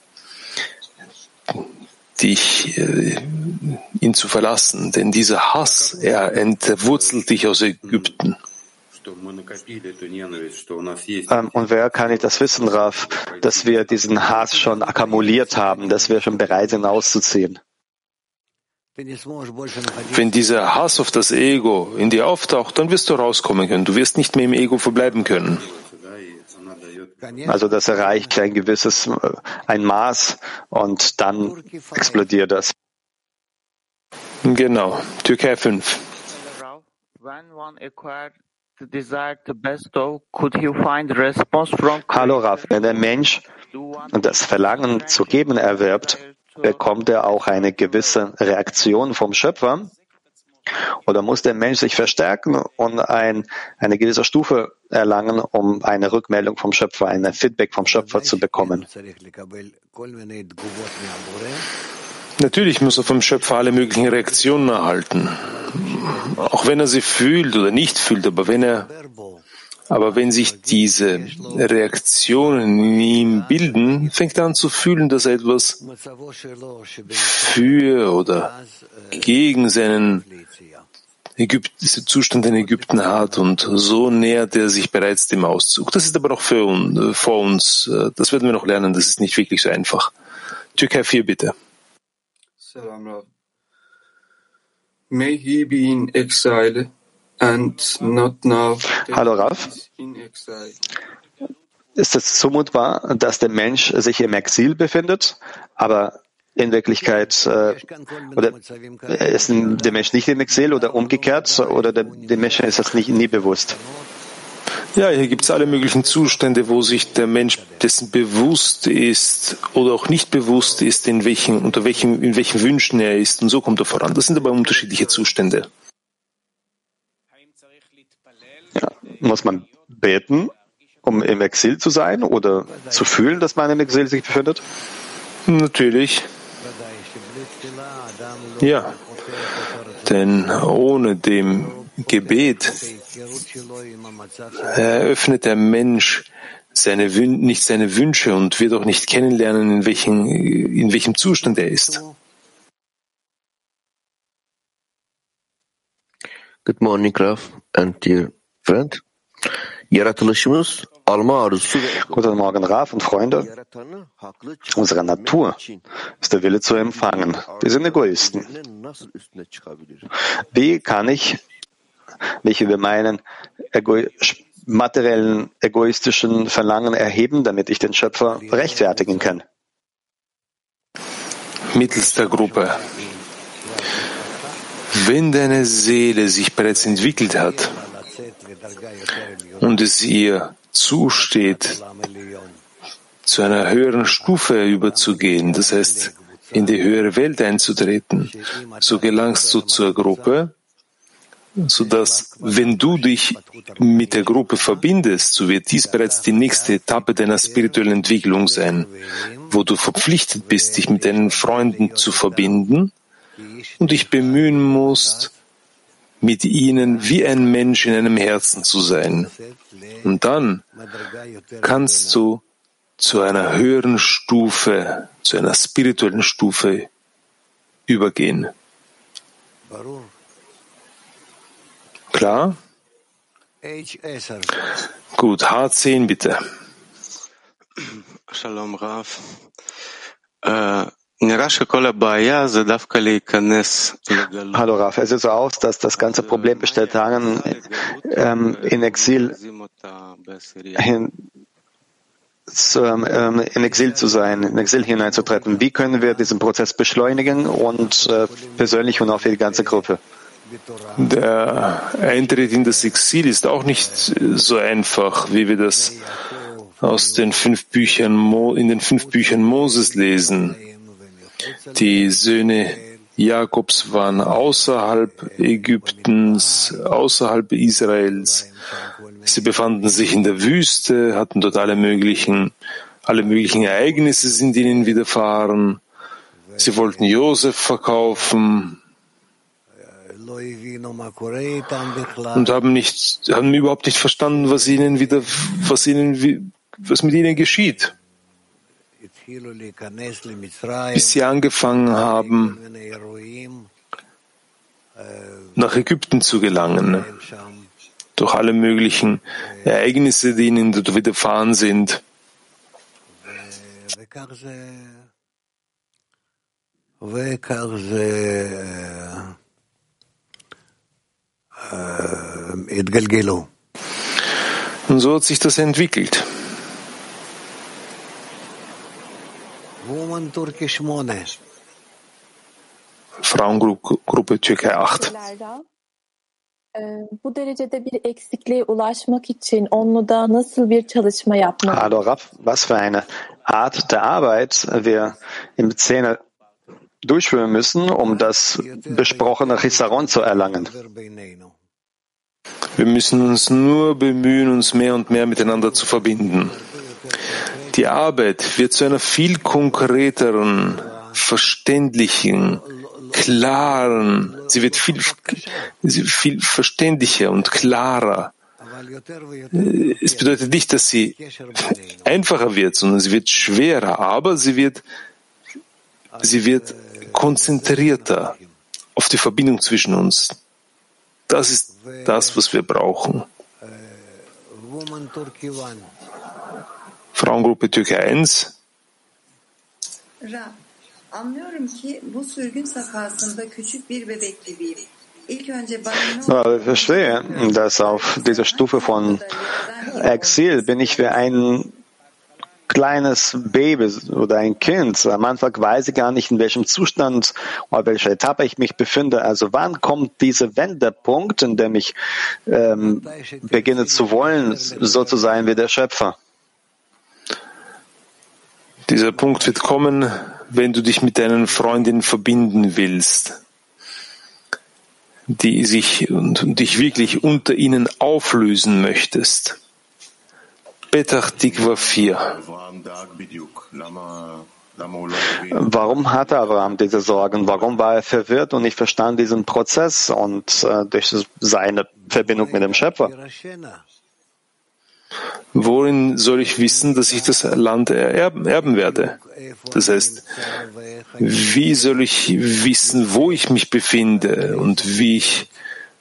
dich, äh, ihn zu verlassen. Denn dieser Hass, er entwurzelt dich aus Ägypten. Ähm, und wer kann das wissen, Raf, dass wir diesen Hass schon akkumuliert haben, dass wir schon bereit sind auszuziehen? Wenn dieser Hass auf das Ego in dir auftaucht, dann wirst du rauskommen können. Du wirst nicht mehr im Ego verbleiben können. Also das erreicht ein gewisses äh, ein Maß und dann explodiert das. Genau, Türkei 5. Hallo Raf, wenn der Mensch das Verlangen zu geben erwirbt, bekommt er auch eine gewisse Reaktion vom Schöpfer. Oder muss der Mensch sich verstärken und ein, eine gewisse Stufe erlangen, um eine Rückmeldung vom Schöpfer, ein Feedback vom Schöpfer zu bekommen? Natürlich muss er vom Schöpfer alle möglichen Reaktionen erhalten. Auch wenn er sie fühlt oder nicht fühlt, aber wenn er aber wenn sich diese Reaktionen in ihm bilden, fängt er an zu fühlen, dass er etwas für oder gegen seinen Ägypten, Zustand in Ägypten hat und so nähert er sich bereits dem Auszug. Das ist aber noch für uns, vor uns. Das werden wir noch lernen. Das ist nicht wirklich so einfach. Türkei 4, bitte. May he be in exile. Hallo Raf. Ist es zumutbar, dass der Mensch sich im Exil befindet, aber in Wirklichkeit äh, oder ist der Mensch nicht im Exil oder umgekehrt oder der, dem Menschen ist das nicht, nie bewusst? Ja, hier gibt es alle möglichen Zustände, wo sich der Mensch dessen bewusst ist oder auch nicht bewusst ist, in welchen, unter welchen, in welchen Wünschen er ist und so kommt er voran. Das sind aber unterschiedliche Zustände. Ja, muss man beten, um im Exil zu sein oder zu fühlen, dass man im Exil sich befindet? Natürlich. Ja, denn ohne dem Gebet eröffnet der Mensch seine nicht seine Wünsche und wird auch nicht kennenlernen, in, welchen, in welchem Zustand er ist. Good morning, Graf, and dear friend. Yaratılışımız Guten Morgen, Raf und Freunde. Unsere Natur ist der Wille zu empfangen. Wir sind Egoisten. Wie kann ich mich über meinen Ego materiellen, egoistischen Verlangen erheben, damit ich den Schöpfer rechtfertigen kann? Mittels der Gruppe. Wenn deine Seele sich bereits entwickelt hat und es ihr zusteht, zu einer höheren Stufe überzugehen, das heißt, in die höhere Welt einzutreten, so gelangst du zur Gruppe, so dass, wenn du dich mit der Gruppe verbindest, so wird dies bereits die nächste Etappe deiner spirituellen Entwicklung sein, wo du verpflichtet bist, dich mit deinen Freunden zu verbinden und dich bemühen musst, mit ihnen wie ein Mensch in einem Herzen zu sein. Und dann kannst du zu einer höheren Stufe, zu einer spirituellen Stufe übergehen. Klar? Gut, H10 bitte. Shalom Rav. Äh, Hallo Raf, es sieht so aus, dass das ganze Problem besteht darin, ähm, in Exil hin, zu, ähm, in Exil zu sein, in Exil hineinzutreten. Wie können wir diesen Prozess beschleunigen und äh, persönlich und auch für die ganze Gruppe? Der Eintritt in das Exil ist auch nicht so einfach, wie wir das aus den fünf Büchern in den fünf Büchern Moses lesen. Die Söhne Jakobs waren außerhalb Ägyptens, außerhalb Israels. Sie befanden sich in der Wüste, hatten dort alle möglichen, alle möglichen Ereignisse sind ihnen widerfahren. Sie wollten Josef verkaufen und haben nicht, haben überhaupt nicht verstanden, was ihnen wieder, was ihnen, was mit ihnen geschieht. Bis sie angefangen haben, nach Ägypten zu gelangen, durch alle möglichen Ereignisse, die ihnen dort widerfahren sind. Und so hat sich das entwickelt. Frauengruppe Türkei 8. Bu derecede bir eksikliğe ulaşmak için onluda nasıl bir çalışma yapmalı? Hallo Raff, was für eine Art der Arbeit wir im Zehner durchführen müssen, um das besprochene Chisaron zu erlangen. Wir müssen uns nur bemühen, uns mehr und mehr miteinander zu verbinden. Die Arbeit wird zu einer viel konkreteren, verständlichen, klaren, sie wird viel, viel verständlicher und klarer. Es bedeutet nicht, dass sie einfacher wird, sondern sie wird schwerer, aber sie wird, sie wird konzentrierter auf die Verbindung zwischen uns. Das ist das, was wir brauchen. Frauengruppe Türkei 1. Anlıyorum ki bu sürgün safhasında küçük bir bebek gibiyim. Ich verstehe, dass auf dieser Stufe von Exil bin ich wie ein kleines Baby oder ein Kind. Am Anfang weiß ich gar nicht, in welchem Zustand oder welcher Etappe ich mich befinde. Also wann kommt dieser Wendepunkt, in dem ich ähm, beginne zu wollen, so zu sein wie der Schöpfer? Dieser Punkt wird kommen, wenn du dich mit deinen Freundinnen verbinden willst, die sich und, dich wirklich unter ihnen auflösen möchtest. Petach Tikva 4. Warum hatte Abraham diese Sorgen? Warum war er verwirrt und nicht verstand diesen Prozess und äh, durch seine Verbindung mit dem Schöpfer? Worin soll ich wissen, dass ich das Land erben, werde? Das heißt, wie soll ich wissen, wo ich mich befinde und wie ich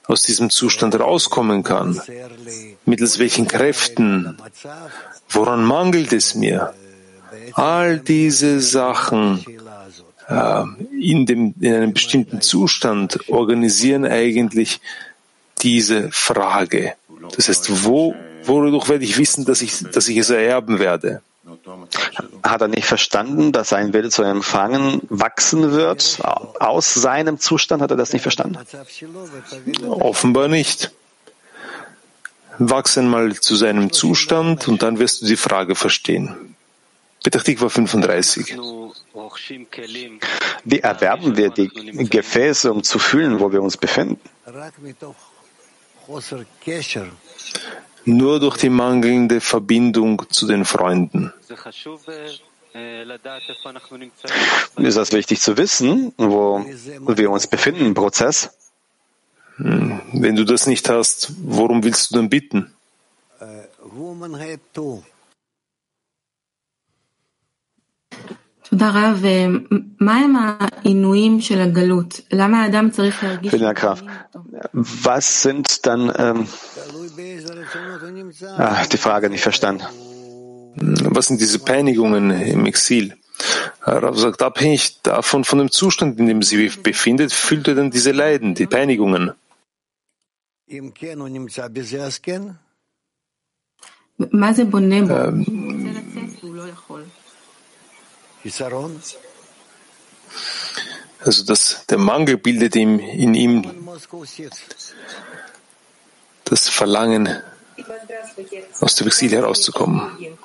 aus diesem Zustand rauskommen kann? Mittels welchen Kräften? Woran mangelt es mir? All diese Sachen äh, in, dem, in einem bestimmten Zustand organisieren eigentlich diese Frage. Das heißt, wo Wodurch werde ich wissen, dass ich, dass ich es ererben werde? Hat er nicht verstanden, dass sein Wille zu empfangen wachsen wird? Aus seinem Zustand hat er das nicht verstanden? Offenbar nicht. Wachsen mal zu seinem Zustand und dann wirst du die Frage verstehen. Petachtikwa 35. Wie erwerben wir die Gefäße, um zu fühlen, wo wir uns befinden? nur durch die mangelnde Verbindung zu den Freunden. Ist das wichtig zu wissen, wo wir uns befinden im Prozess? Hm, wenn du das nicht hast, worum willst du dann bitten? תודה רב. מהם העינויים של הגלות? למה האדם צריך להרגיש... Was sind dann, ähm, ah, die Frage nicht verstanden. Was sind diese Peinigungen im Exil? Rav sagt, abhängig davon, von dem Zustand, in dem sie sich befindet, fühlt er dann diese Leiden, die Peinigungen. Ähm, also das, der Mangel bildet ihm, in ihm das Verlangen, aus dem Exil herauszukommen.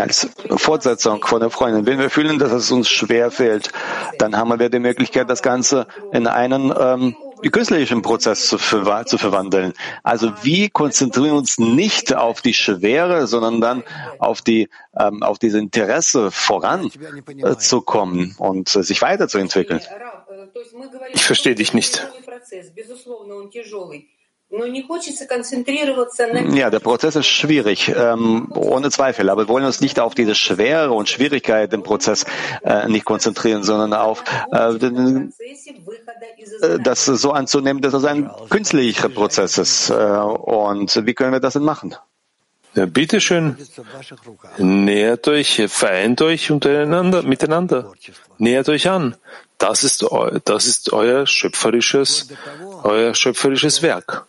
Als Fortsetzung von der Freundin, wenn wir fühlen, dass es uns schwer fällt, dann haben wir die Möglichkeit, das Ganze in einen ähm, künstlerischen Prozess zu, ver zu verwandeln. Also wie konzentrieren wir uns nicht auf die Schwere, sondern dann auf die ähm, auf dieses Interesse voranzukommen äh, und äh, sich weiterzuentwickeln. Ich verstehe dich nicht. Ja, der Prozess ist schwierig, ähm, ohne Zweifel. Aber wir wollen uns nicht auf diese Schwere und Schwierigkeit im Prozess äh, nicht konzentrieren, sondern auf äh, den, äh, das so anzunehmen, dass es ein künstlicher Prozess ist. Äh, und wie können wir das denn machen? Ja, bitteschön. Nähert euch, vereint euch untereinander, miteinander. Nähert euch an. Das ist, das ist euer schöpferisches, euer schöpferisches Werk.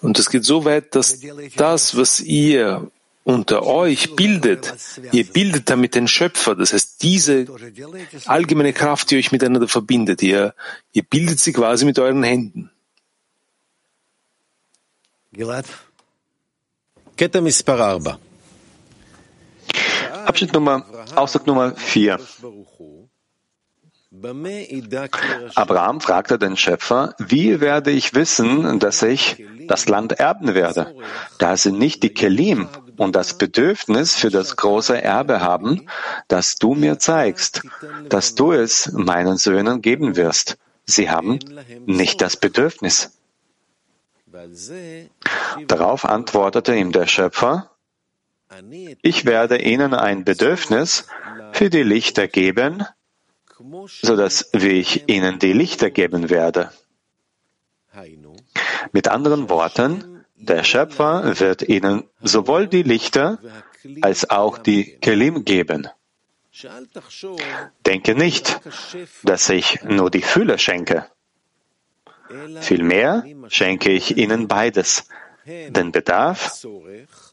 Und es geht so weit, dass das, was ihr unter euch bildet, ihr bildet damit den Schöpfer. Das heißt, diese allgemeine Kraft, die euch miteinander verbindet, ihr, ihr bildet sie quasi mit euren Händen. Abschnitt Nummer, Ausdruck Nummer 4. Abraham fragte den Schöpfer, wie werde ich wissen, dass ich das Land erben werde, da sie nicht die Kelim und das Bedürfnis für das große Erbe haben, das du mir zeigst, dass du es meinen Söhnen geben wirst. Sie haben nicht das Bedürfnis. Darauf antwortete ihm der Schöpfer, ich werde ihnen ein Bedürfnis für die Lichter geben, so dass ich ihnen die Lichter geben werde. Mit anderen Worten, der Schöpfer wird ihnen sowohl die Lichter als auch die Kelim geben. Denke nicht, dass ich nur die Fülle schenke. Vielmehr schenke ich ihnen beides, den Bedarf,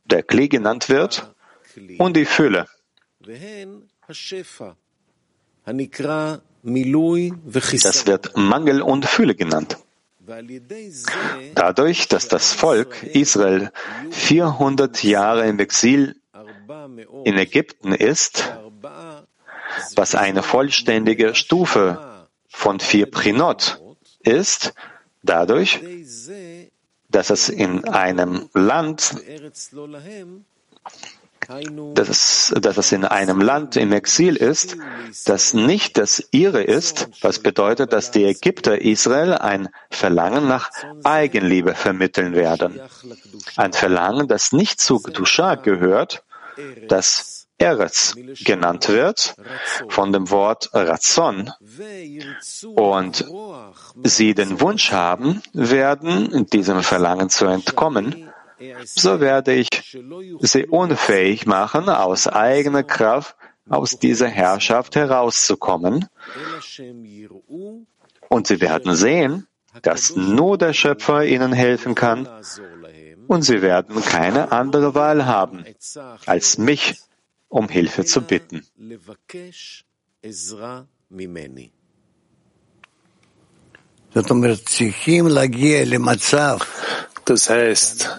der Kli genannt wird, und die Fülle. Das wird Mangel und Fülle genannt. Dadurch, dass das Volk Israel 400 Jahre im Exil in Ägypten ist, was eine vollständige Stufe von vier Prinot ist, dadurch, dass es in einem Land dass es, dass es in einem Land im Exil ist, das nicht das ihre ist, was bedeutet, dass die Ägypter Israel ein Verlangen nach Eigenliebe vermitteln werden. Ein Verlangen, das nicht zu Dusha gehört, das Eretz genannt wird, von dem Wort Razon, und sie den Wunsch haben werden, diesem Verlangen zu entkommen, so werde ich sie unfähig machen, aus eigener Kraft aus dieser Herrschaft herauszukommen. Und sie werden sehen, dass nur der Schöpfer ihnen helfen kann und sie werden keine andere Wahl haben, als mich um Hilfe zu bitten. Das heißt,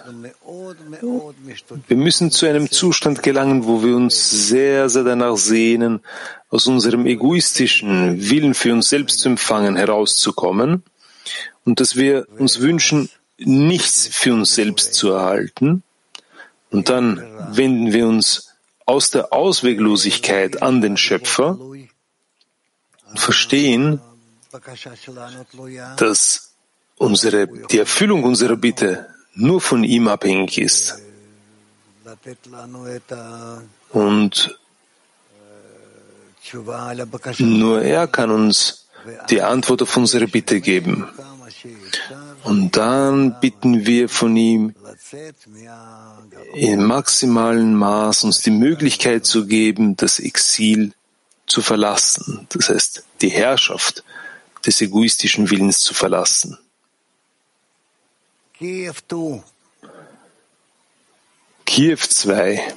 wir müssen zu einem Zustand gelangen, wo wir uns sehr, sehr danach sehnen, aus unserem egoistischen Willen für uns selbst zu empfangen herauszukommen und dass wir uns wünschen, nichts für uns selbst zu erhalten. Und dann wenden wir uns aus der Ausweglosigkeit an den Schöpfer und verstehen, dass unsere, die Erfüllung unserer Bitte nur von ihm abhängig ist. Und nur er kann uns die Antwort auf unsere Bitte geben. Und dann bitten wir von ihm, in maximalen Maß uns die Möglichkeit zu geben, das Exil zu verlassen, das heißt die Herrschaft des egoistischen Willens zu verlassen. Kiew 2.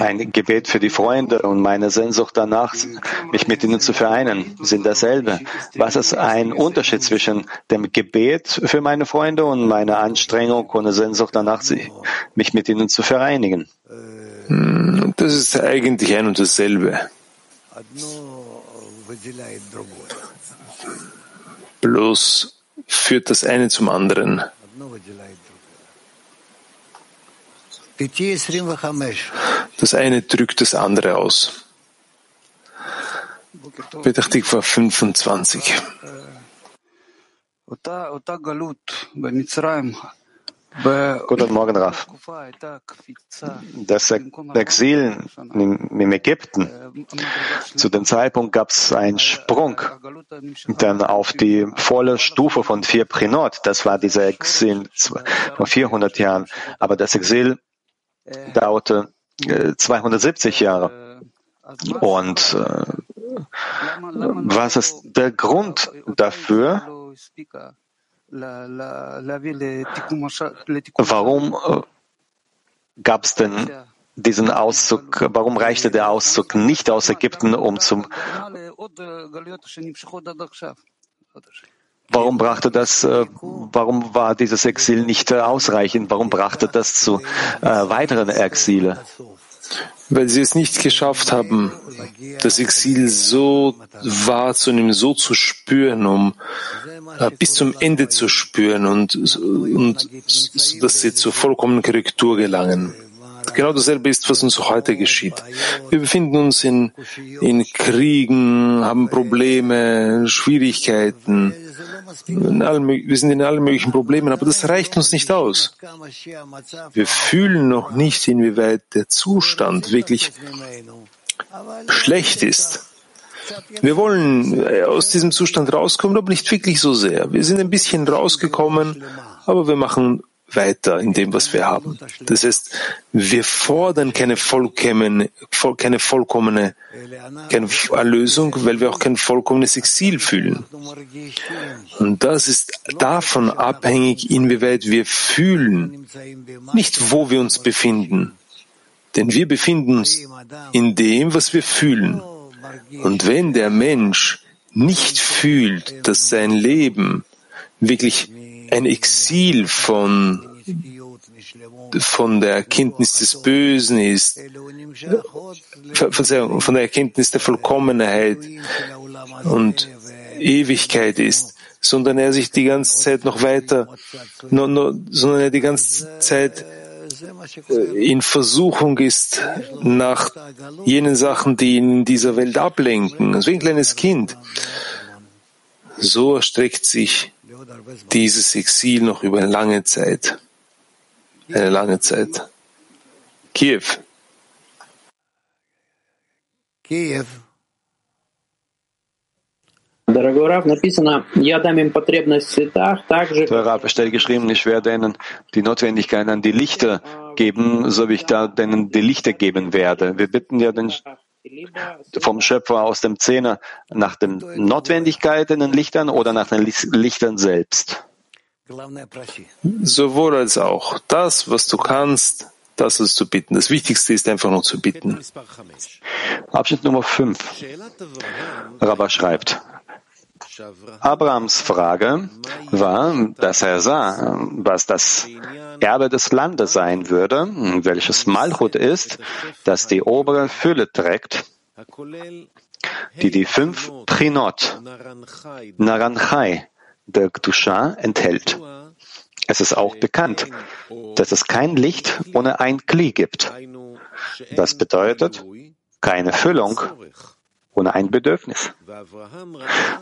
Ein Gebet für die Freunde und meine Sehnsucht danach, mich mit ihnen zu vereinen, sind dasselbe. Was ist ein Unterschied zwischen dem Gebet für meine Freunde und meiner Anstrengung und der Sehnsucht danach, mich mit ihnen zu vereinigen? Hm, das ist eigentlich ein und dasselbe. Bloß führt das eine zum anderen. Das eine drückt das andere aus. Petachtikva 25. Guten Morgen, Raf. Das Exil im Ägypten, zu dem Zeitpunkt gab es einen Sprung dann auf die volle Stufe von vier Prinot. Das war dieser Exil vor 400 Jahren. Aber das Exil dauerte 270 äh, Jahre. Und äh, was ist der Grund dafür? Warum äh, gab es denn diesen Auszug, warum reichte der Auszug nicht aus Ägypten, um zum Warum brachte das, äh, warum war dieses Exil nicht äh, ausreichend? Warum brachte das zu äh, weiteren Exile? Weil sie es nicht geschafft haben, das Exil so wahrzunehmen, so zu spüren, um bis zum Ende zu spüren und, und dass sie zur vollkommenen Korrektur gelangen. Genau dasselbe ist, was uns heute geschieht. Wir befinden uns in, in Kriegen, haben Probleme, Schwierigkeiten. Allen, wir sind in allen möglichen Problemen, aber das reicht uns nicht aus. Wir fühlen noch nicht, inwieweit der Zustand wirklich schlecht ist. Wir wollen äh, aus diesem Zustand rauskommen, aber nicht wirklich so sehr. Wir sind ein bisschen rausgekommen, aber wir machen weiter in dem, was wir haben. Das heißt, wir fordern keine vollkommene, keine vollkommene keine Erlösung, weil wir auch kein vollkommenes Exil fühlen. Und das ist davon abhängig, inwieweit wir fühlen, nicht wo wir uns befinden. Denn wir befinden uns in dem, was wir fühlen. Und wenn der Mensch nicht fühlt, dass sein Leben wirklich ein Exil von, von der Erkenntnis des Bösen ist, von der Erkenntnis der Vollkommenheit und Ewigkeit ist, sondern er sich die ganze Zeit noch weiter, no, no, sondern er die ganze Zeit äh, in Versuchung ist nach jenen Sachen, die ihn in dieser Welt ablenken, also wie ein kleines Kind. So erstreckt sich dieses Exil noch über eine lange Zeit. Eine lange Zeit. Kiew. Kiew. Дорогой Раф, написано, я дам им потребность в цветах, также... Rav, steht geschrieben, ich werde ihnen die Notwendigkeit an die Lichter geben, so wie ich da denen die Lichter geben werde. Wir bitten ja den vom Schöpfer aus dem Zehner nach den Notwendigkeiten in den Lichtern oder nach den Lichtern selbst? Sowohl als auch. Das, was du kannst, das ist zu bitten. Das Wichtigste ist einfach nur zu bitten. Abschnitt Nummer 5. Rabba schreibt, Abrahams Frage war, dass er sah, was das Erbe des Landes sein würde, welches Malchut ist, das die obere Fülle trägt, die die fünf Trinot, Naranchai, der Gdusha enthält. Es ist auch bekannt, dass es kein Licht ohne ein Kli gibt. Das bedeutet keine Füllung ohne ein Bedürfnis.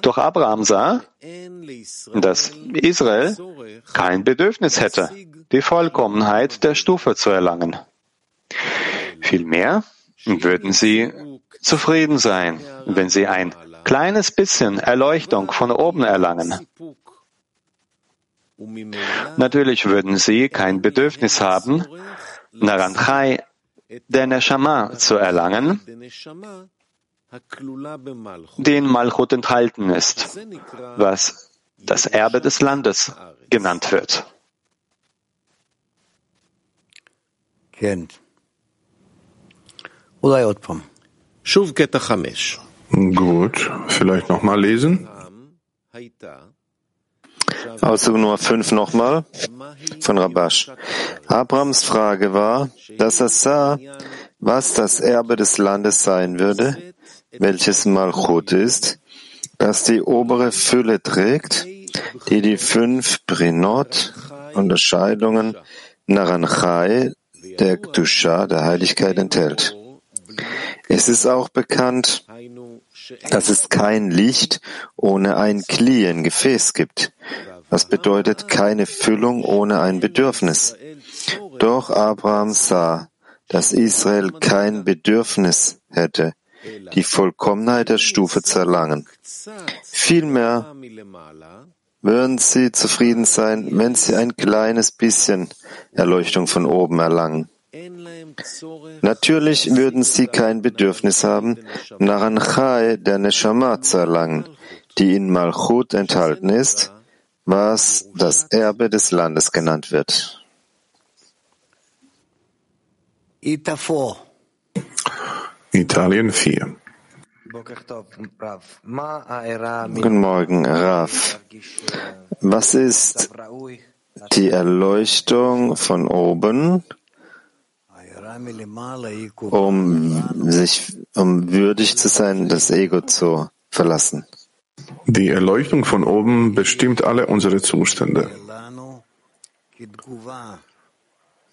Doch Abraham sah, dass Israel kein Bedürfnis hätte, die Vollkommenheit der Stufe zu erlangen. Vielmehr würden sie zufrieden sein, wenn sie ein kleines bisschen Erleuchtung von oben erlangen. Natürlich würden sie kein Bedürfnis haben, Naranchai der Neshama zu erlangen, den Malchut enthalten ist, was das Erbe des Landes genannt wird. Gut, vielleicht nochmal lesen. Auszug Nummer 5 nochmal von Rabash. Abrams Frage war, dass er sah, was das Erbe des Landes sein würde, welches Malchut ist, das die obere Fülle trägt, die die fünf Brinot, Unterscheidungen, Naranchai, der Kdusha, der Heiligkeit enthält. Es ist auch bekannt, dass es kein Licht ohne ein Kli, ein Gefäß gibt. Was bedeutet keine Füllung ohne ein Bedürfnis? Doch Abraham sah, dass Israel kein Bedürfnis hätte, die Vollkommenheit der Stufe zu erlangen. Vielmehr würden sie zufrieden sein, wenn sie ein kleines bisschen Erleuchtung von oben erlangen. Natürlich würden sie kein Bedürfnis haben, Naranchai der Neshama zu erlangen, die in Malchut enthalten ist, was das Erbe des Landes genannt wird. Italien 4. Guten Morgen, Raf. Was ist die Erleuchtung von oben, um sich, um würdig zu sein, das Ego zu verlassen? Die Erleuchtung von oben bestimmt alle unsere Zustände.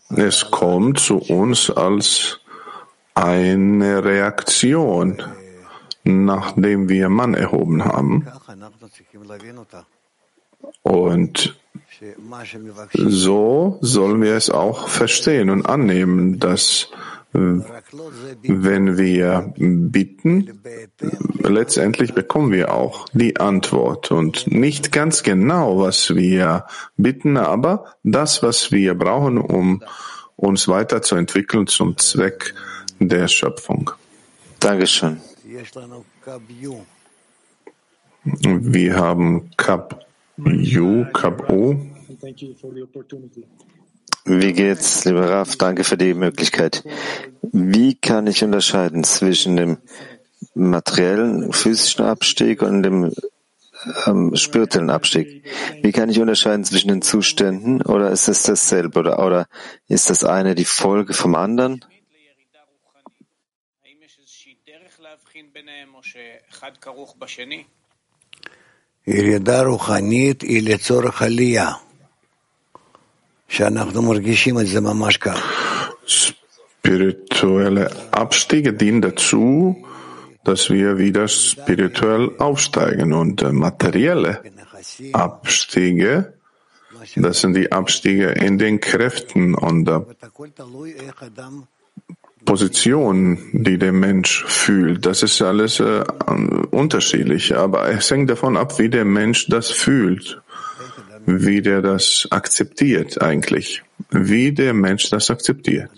Es kommt zu uns als eine Reaktion, nachdem wir Mann erhoben haben. Und so sollen wir es auch verstehen und annehmen, dass wenn wir bitten, letztendlich bekommen wir auch die Antwort und nicht ganz genau, was wir bitten, aber das, was wir brauchen, um uns weiterzuentwickeln zum Zweck der Schöpfung. Dankeschön. Wir haben Kap U, Kap O. Wie geht's, lieber Raf? Danke für die Möglichkeit. Wie kann ich unterscheiden zwischen dem materiellen, physischen Abstieg und dem ähm, spirituellen Abstieg? Wie kann ich unterscheiden zwischen den Zuständen oder ist es dasselbe oder, oder ist das eine die Folge vom anderen? ירידה רוחנית היא לצורך עלייה. Spirituelle Abstiege dienen dazu, dass wir wieder spirituell aufsteigen und materielle Abstiege, das sind die Abstiege in den Kräften und der Position, die der Mensch fühlt. Das ist alles äh, unterschiedlich, aber es hängt davon ab, wie der Mensch das fühlt wie der das akzeptiert eigentlich, wie der Mensch das akzeptiert.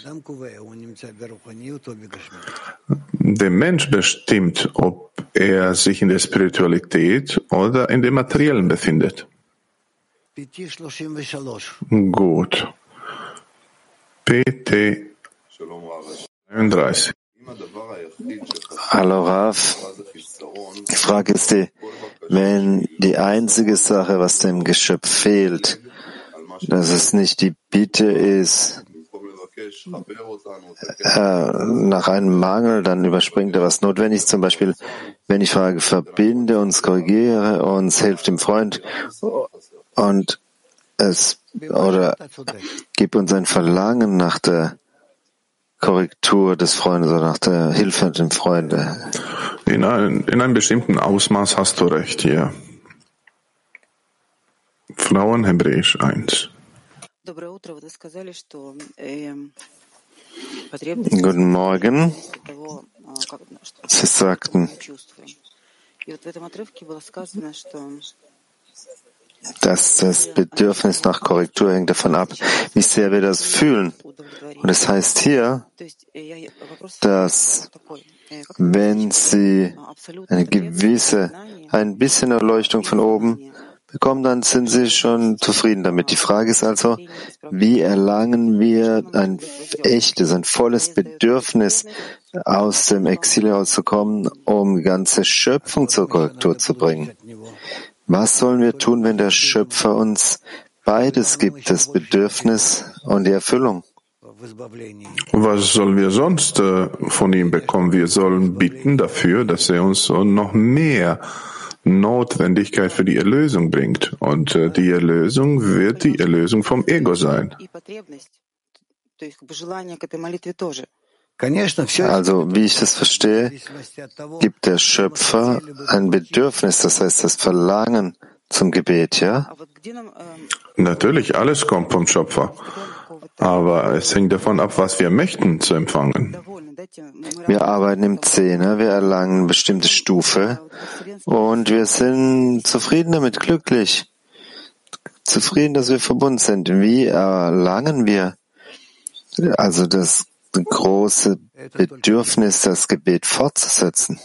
Der Mensch bestimmt, ob er sich in der Spiritualität oder in dem Materiellen befindet. Gut. PT 39. Hallo Raf. Die Frage ist die, wenn die einzige Sache, was dem Geschöpf fehlt, dass es nicht die Bitte ist, äh, nach einem Mangel, dann überspringt er was notwendig. Zum Beispiel, wenn ich frage, verbinde uns, korrigiere uns, hilft dem Freund und es oder gib uns ein Verlangen nach der Korrektur des Freundes oder nach der Hilfe dem Freunde. In, ein, in einem bestimmten Ausmaß hast du recht hier. Frauen Hebräisch 1. Guten Morgen. Sie sagten, dass das Bedürfnis nach Korrektur hängt davon ab, wie sehr wir das fühlen. Und es heißt hier, dass wenn Sie eine gewisse, ein bisschen Erleuchtung von oben bekommen, dann sind sie schon zufrieden damit. Die Frage ist also, wie erlangen wir ein echtes, ein volles Bedürfnis, aus dem Exil herauszukommen, um ganze Schöpfung zur Korrektur zu bringen? Was sollen wir tun, wenn der Schöpfer uns beides gibt, das Bedürfnis und die Erfüllung? Was sollen wir sonst äh, von ihm bekommen? Wir sollen bitten dafür, dass er uns noch mehr Notwendigkeit für die Erlösung bringt. Und äh, die Erlösung wird die Erlösung vom Ego sein. Also, wie ich das verstehe, gibt der Schöpfer ein Bedürfnis, das heißt das Verlangen zum Gebet, ja? Natürlich, alles kommt vom Schöpfer. Aber es hängt davon ab, was wir möchten zu empfangen. Wir arbeiten im Zehner, wir erlangen eine bestimmte Stufe und wir sind zufrieden damit, glücklich. Zufrieden, dass wir verbunden sind. Wie erlangen wir also das große Bedürfnis, das Gebet fortzusetzen?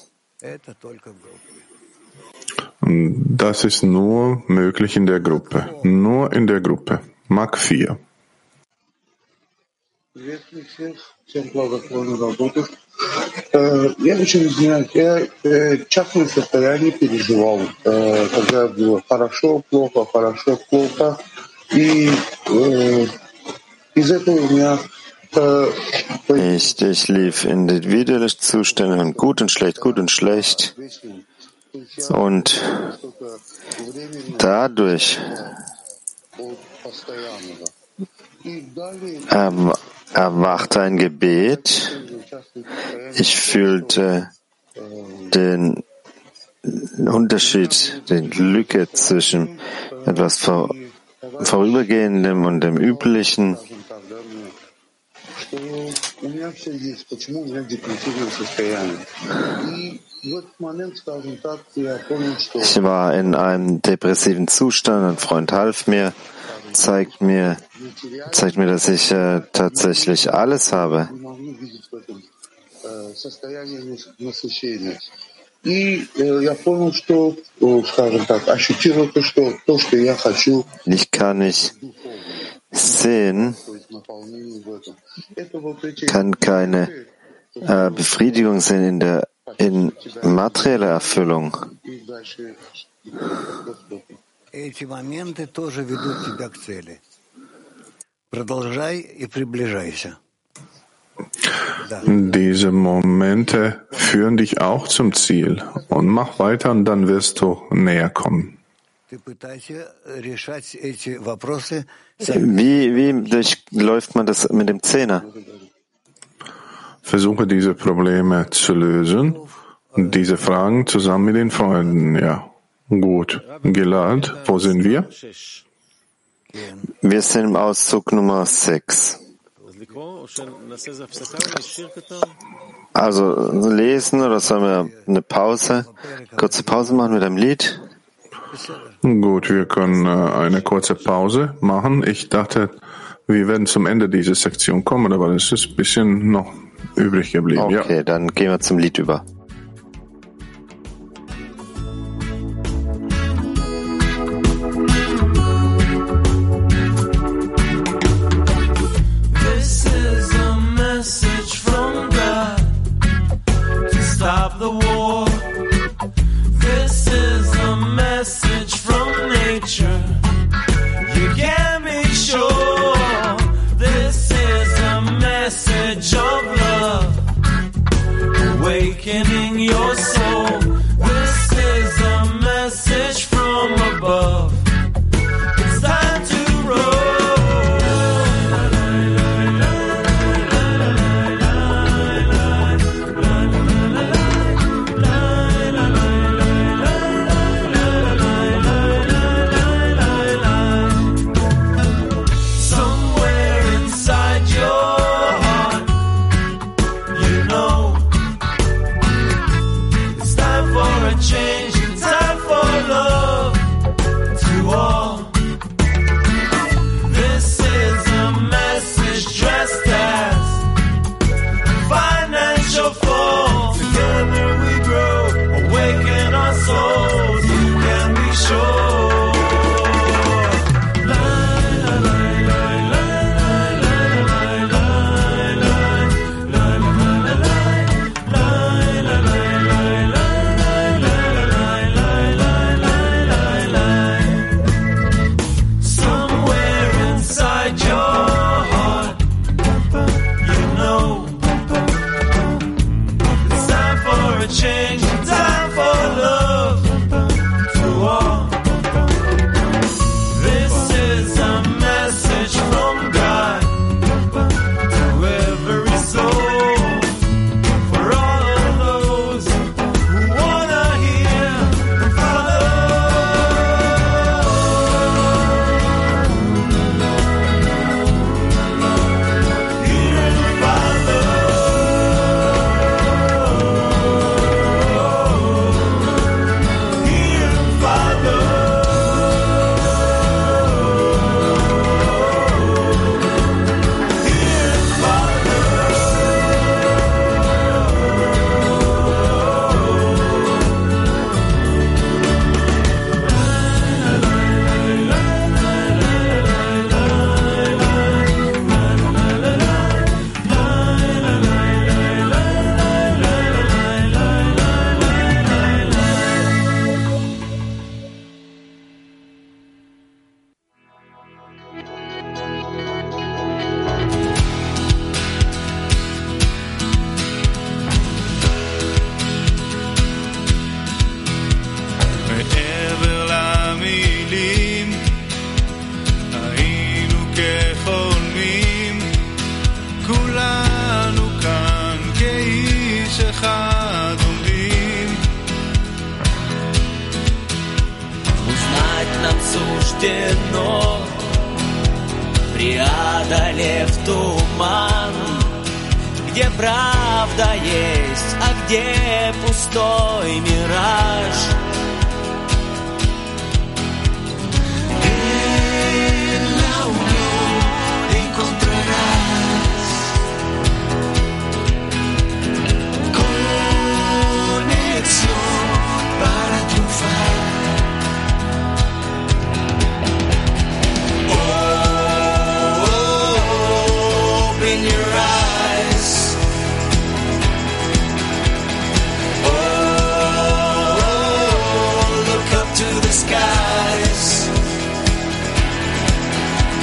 Das ist nur möglich in der Gruppe. Nur in der Gruppe. Mark 4. Всем благословенную работу. Я очень извиняюсь, я частное состояние переживал, когда было хорошо, плохо, хорошо, плохо. И из этого у меня ich, ich lief in individuelle Zustände und gut und schlecht, gut und schlecht. Und dadurch ähm, erwachte ein Gebet. Ich fühlte den Unterschied, die Lücke zwischen etwas Vor Vorübergehendem und dem Üblichen. Ich war in einem depressiven Zustand, ein Freund half mir, zeigt mir, zeigt mir, dass ich äh, tatsächlich alles habe. Ich kann nicht sehen, kann keine äh, Befriedigung sein in der in materieller Erfüllung. Diese Momente führen dich auch zum Ziel und mach weiter und dann wirst du näher kommen. Wie, wie durchläuft man das mit dem Zehner? Versuche diese Probleme zu lösen und diese Fragen zusammen mit den Freunden, ja. Gut. Gilad, wo sind wir? Wir sind im Auszug Nummer 6. Also lesen oder sollen wir eine Pause, kurze Pause machen mit einem Lied? Gut, wir können äh, eine kurze Pause machen. Ich dachte, wir werden zum Ende dieser Sektion kommen, aber es ist ein bisschen noch übrig geblieben. Okay, ja. dann gehen wir zum Lied über.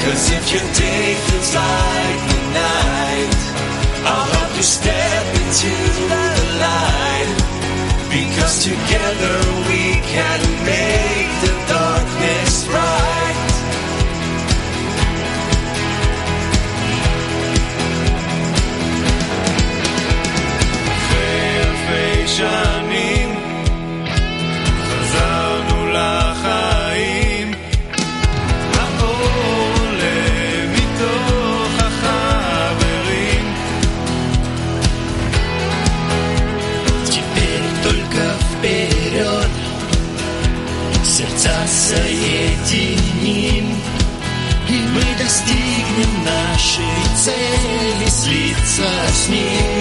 Cause if your day feels like the night, I'll help you step into the light. Because together we can make the dark. trust me.